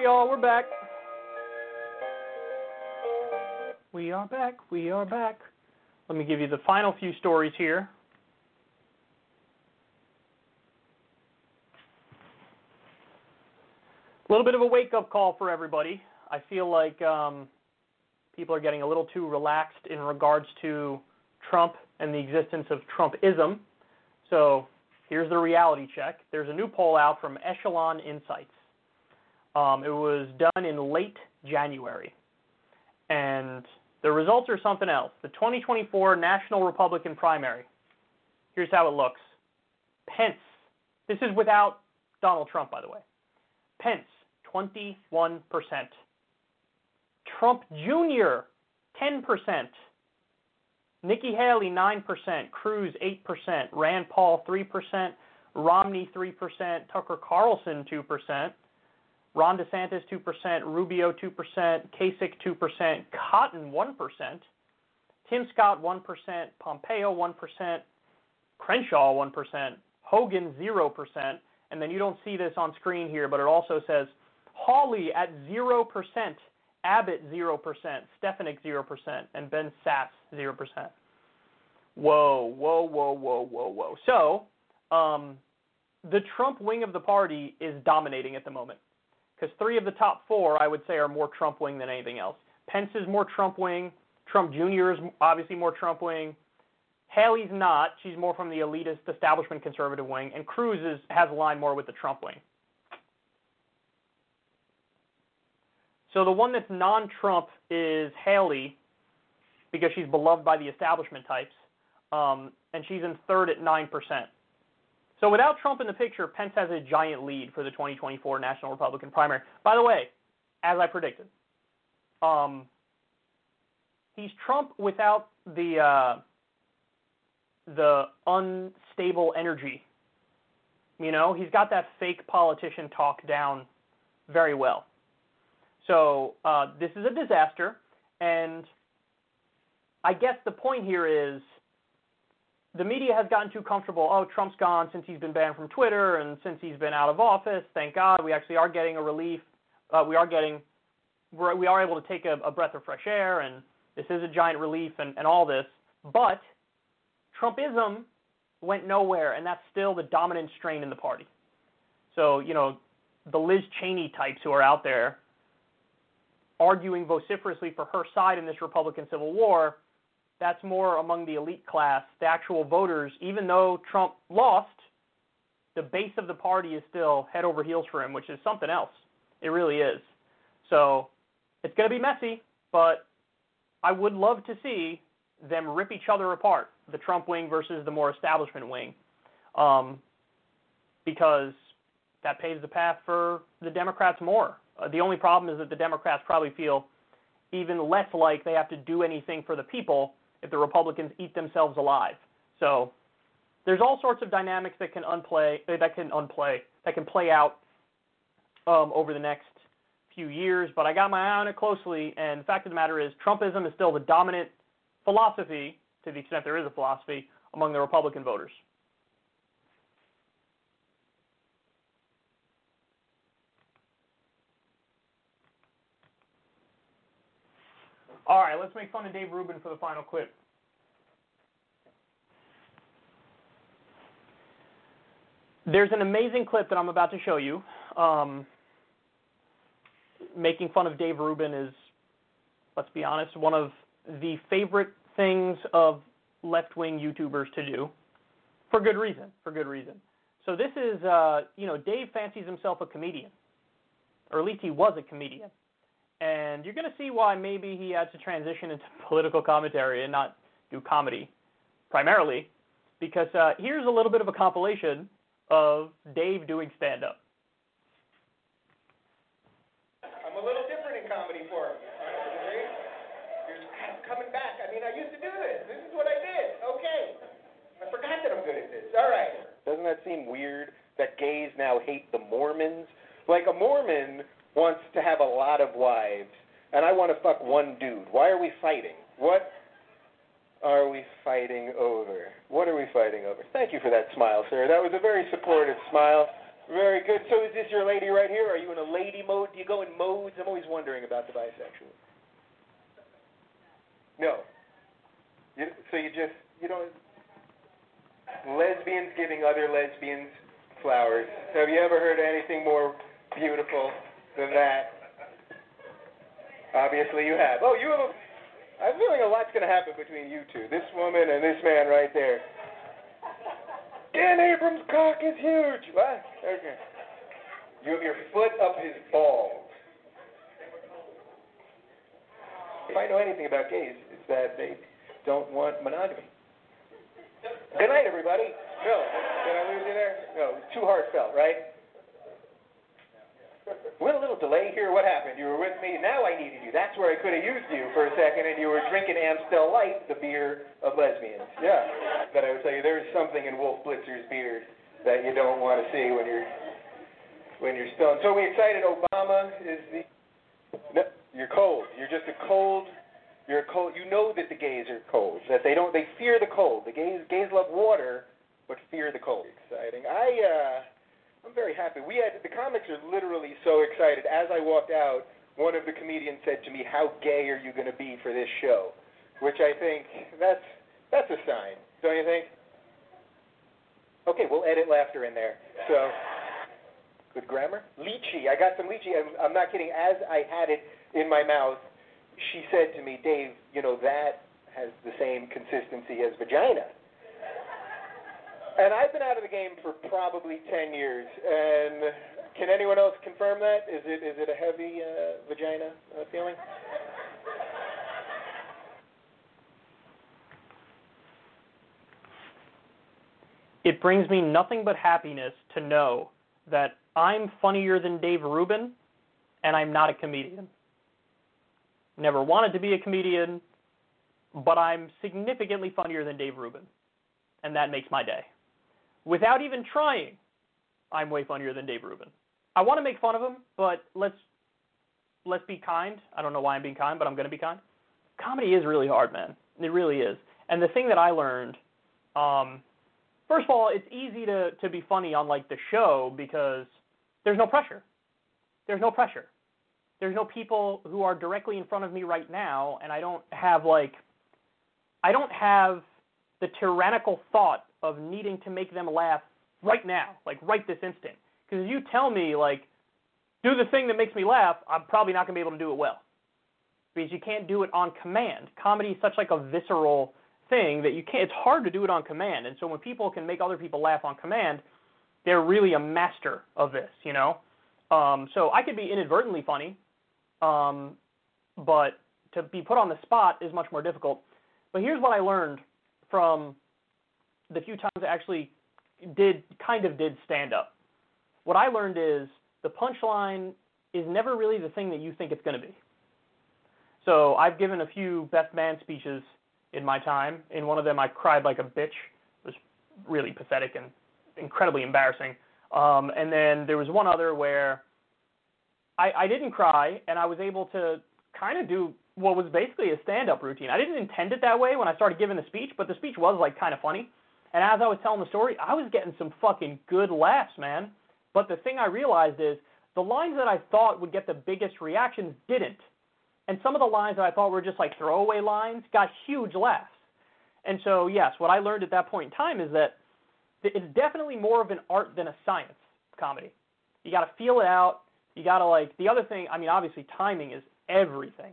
Right, y'all, we're back. We are back. We are back. Let me give you the final few stories here. A little bit of a wake up call for everybody. I feel like um, people are getting a little too relaxed in regards to Trump and the existence of Trumpism. So here's the reality check. There's a new poll out from Echelon Insights. Um, it was done in late January. And the results are something else. The 2024 National Republican primary. Here's how it looks Pence, this is without Donald Trump, by the way. Pence, 21%. Trump Jr., 10%. Nikki Haley, 9%. Cruz, 8%. Rand Paul, 3%. Romney, 3%. Tucker Carlson, 2%. Ron DeSantis 2%, Rubio 2%, Kasich 2%, Cotton 1%, Tim Scott 1%, Pompeo 1%, Crenshaw 1%, Hogan 0%, and then you don't see this on screen here, but it also says Hawley at 0%, Abbott 0%, Stefanik 0%, and Ben Sasse 0%. Whoa, whoa, whoa, whoa, whoa, whoa. So, um, the Trump wing of the party is dominating at the moment because three of the top four, I would say, are more Trump wing than anything else. Pence is more Trump wing. Trump Jr. is obviously more Trump wing. Haley's not. She's more from the elitist establishment conservative wing. And Cruz is, has aligned more with the Trump wing. So the one that's non Trump is Haley because she's beloved by the establishment types. Um, and she's in third at 9%. So without Trump in the picture, Pence has a giant lead for the 2024 National Republican primary. By the way, as I predicted, um, he's Trump without the uh, the unstable energy. You know, he's got that fake politician talk down very well. So uh, this is a disaster, and I guess the point here is the media has gotten too comfortable. Oh, Trump's gone since he's been banned from Twitter and since he's been out of office. Thank God we actually are getting a relief. Uh, we are getting, we're, we are able to take a, a breath of fresh air, and this is a giant relief and, and all this. But Trumpism went nowhere, and that's still the dominant strain in the party. So, you know, the Liz Cheney types who are out there arguing vociferously for her side in this Republican Civil War that's more among the elite class, the actual voters. Even though Trump lost, the base of the party is still head over heels for him, which is something else. It really is. So it's going to be messy, but I would love to see them rip each other apart, the Trump wing versus the more establishment wing, um, because that paves the path for the Democrats more. Uh, the only problem is that the Democrats probably feel even less like they have to do anything for the people if the Republicans eat themselves alive. So there's all sorts of dynamics that can unplay uh, that can unplay that can play out um, over the next few years. But I got my eye on it closely, and the fact of the matter is, Trumpism is still the dominant philosophy, to the extent there is a philosophy, among the Republican voters. All right, let's make fun of Dave Rubin for the final clip. There's an amazing clip that I'm about to show you. Um, making fun of Dave Rubin is, let's be honest, one of the favorite things of left-wing YouTubers to do, for good reason. For good reason. So this is, uh, you know, Dave fancies himself a comedian, or at least he was a comedian and you're going to see why maybe he had to transition into political commentary and not do comedy primarily, because uh, here's a little bit of a compilation of Dave doing stand up. I'm a little different in comedy form. I'm coming back. I mean, I used to do this. This is what I did. Okay. I forgot that I'm good at this. All right. Doesn't that seem weird that gays now hate the Mormons? Like a Mormon wants to have a lot of wives, and I want to fuck one dude. Why are we fighting? What are we fighting over? What are we fighting over? Thank you for that smile, sir. That was a very supportive smile. Very good. So is this your lady right here? Are you in a lady mode? Do you go in modes? I'm always wondering about the bisexual. No. You, so you just you don't lesbians giving other lesbians flowers. Have you ever heard anything more beautiful than that? Obviously you have. Oh, you have a I'm feeling a lot's going to happen between you two. This woman and this man right there. Dan Abrams' cock is huge. What? Okay. You have your foot up his balls. If I know anything about gays, it's that they don't want monogamy. Good night, everybody. No, did I lose you there? No, too heartfelt, right? Had a little delay here. What happened? You were with me. Now I needed you. That's where I could have used you for a second, and you were drinking Amstel Light, the beer of lesbians. Yeah. But I would tell you, there's something in Wolf Blitzer's beard that you don't want to see when you're when you're stoned. So we excited. Obama is the. No, you're cold. You're just a cold. You're a cold. You know that the gays are cold. That they don't. They fear the cold. The gays gays love water, but fear the cold. Exciting. I. uh I'm very happy. We had the comics are literally so excited. As I walked out, one of the comedians said to me, "How gay are you going to be for this show?" Which I think that's that's a sign, don't you think? Okay, we'll edit laughter in there. So good grammar. Lychee. I got some lychee. I'm, I'm not kidding. As I had it in my mouth, she said to me, "Dave, you know that has the same consistency as vagina." And I've been out of the game for probably 10 years. And can anyone else confirm that? Is it is it a heavy uh, vagina uh, feeling? It brings me nothing but happiness to know that I'm funnier than Dave Rubin, and I'm not a comedian. Never wanted to be a comedian, but I'm significantly funnier than Dave Rubin, and that makes my day without even trying, I'm way funnier than Dave Rubin. I want to make fun of him, but let's let's be kind. I don't know why I'm being kind, but I'm going to be kind. Comedy is really hard, man. It really is. And the thing that I learned, um, first of all, it's easy to to be funny on like the show because there's no pressure. There's no pressure. There's no people who are directly in front of me right now, and I don't have like I don't have the tyrannical thought of needing to make them laugh right now, like right this instant. Because if you tell me like do the thing that makes me laugh, I'm probably not going to be able to do it well. Because you can't do it on command. Comedy is such like a visceral thing that you can't it's hard to do it on command. And so when people can make other people laugh on command, they're really a master of this, you know? Um, so I could be inadvertently funny, um, but to be put on the spot is much more difficult. But here's what I learned from the few times I actually did kind of did stand up. What I learned is the punchline is never really the thing that you think it's going to be. So I've given a few best man speeches in my time. In one of them, I cried like a bitch. It was really pathetic and incredibly embarrassing. Um, and then there was one other where I, I didn't cry, and I was able to kind of do what was basically a stand-up routine. I didn't intend it that way when I started giving the speech, but the speech was like kind of funny. And as I was telling the story, I was getting some fucking good laughs, man. But the thing I realized is the lines that I thought would get the biggest reactions didn't. And some of the lines that I thought were just like throwaway lines got huge laughs. And so, yes, what I learned at that point in time is that it's definitely more of an art than a science, comedy. You got to feel it out. You got to like the other thing, I mean, obviously timing is everything.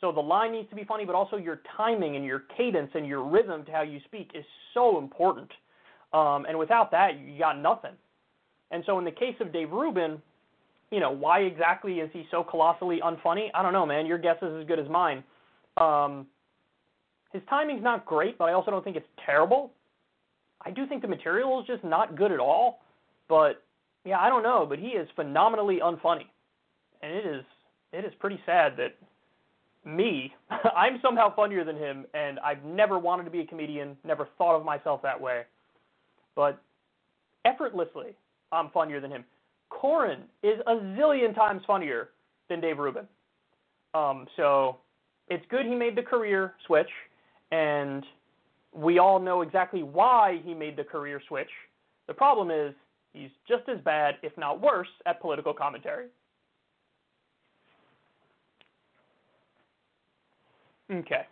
So the line needs to be funny, but also your timing and your cadence and your rhythm to how you speak is so important. Um, and without that, you got nothing. And so in the case of Dave Rubin, you know, why exactly is he so colossally unfunny? I don't know, man. Your guess is as good as mine. Um, his timing's not great, but I also don't think it's terrible. I do think the material is just not good at all. But yeah, I don't know, but he is phenomenally unfunny. And it is it is pretty sad that me, I'm somehow funnier than him, and I've never wanted to be a comedian, never thought of myself that way. But effortlessly, I'm funnier than him. Corin is a zillion times funnier than Dave Rubin. Um, so it's good he made the career switch, and we all know exactly why he made the career switch. The problem is he's just as bad, if not worse, at political commentary. Okay.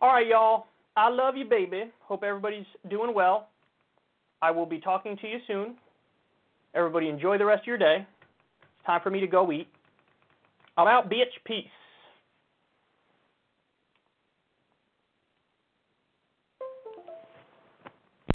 All right, y'all. I love you, baby. Hope everybody's doing well. I will be talking to you soon. Everybody enjoy the rest of your day. It's time for me to go eat. I'm out, bitch. Peace.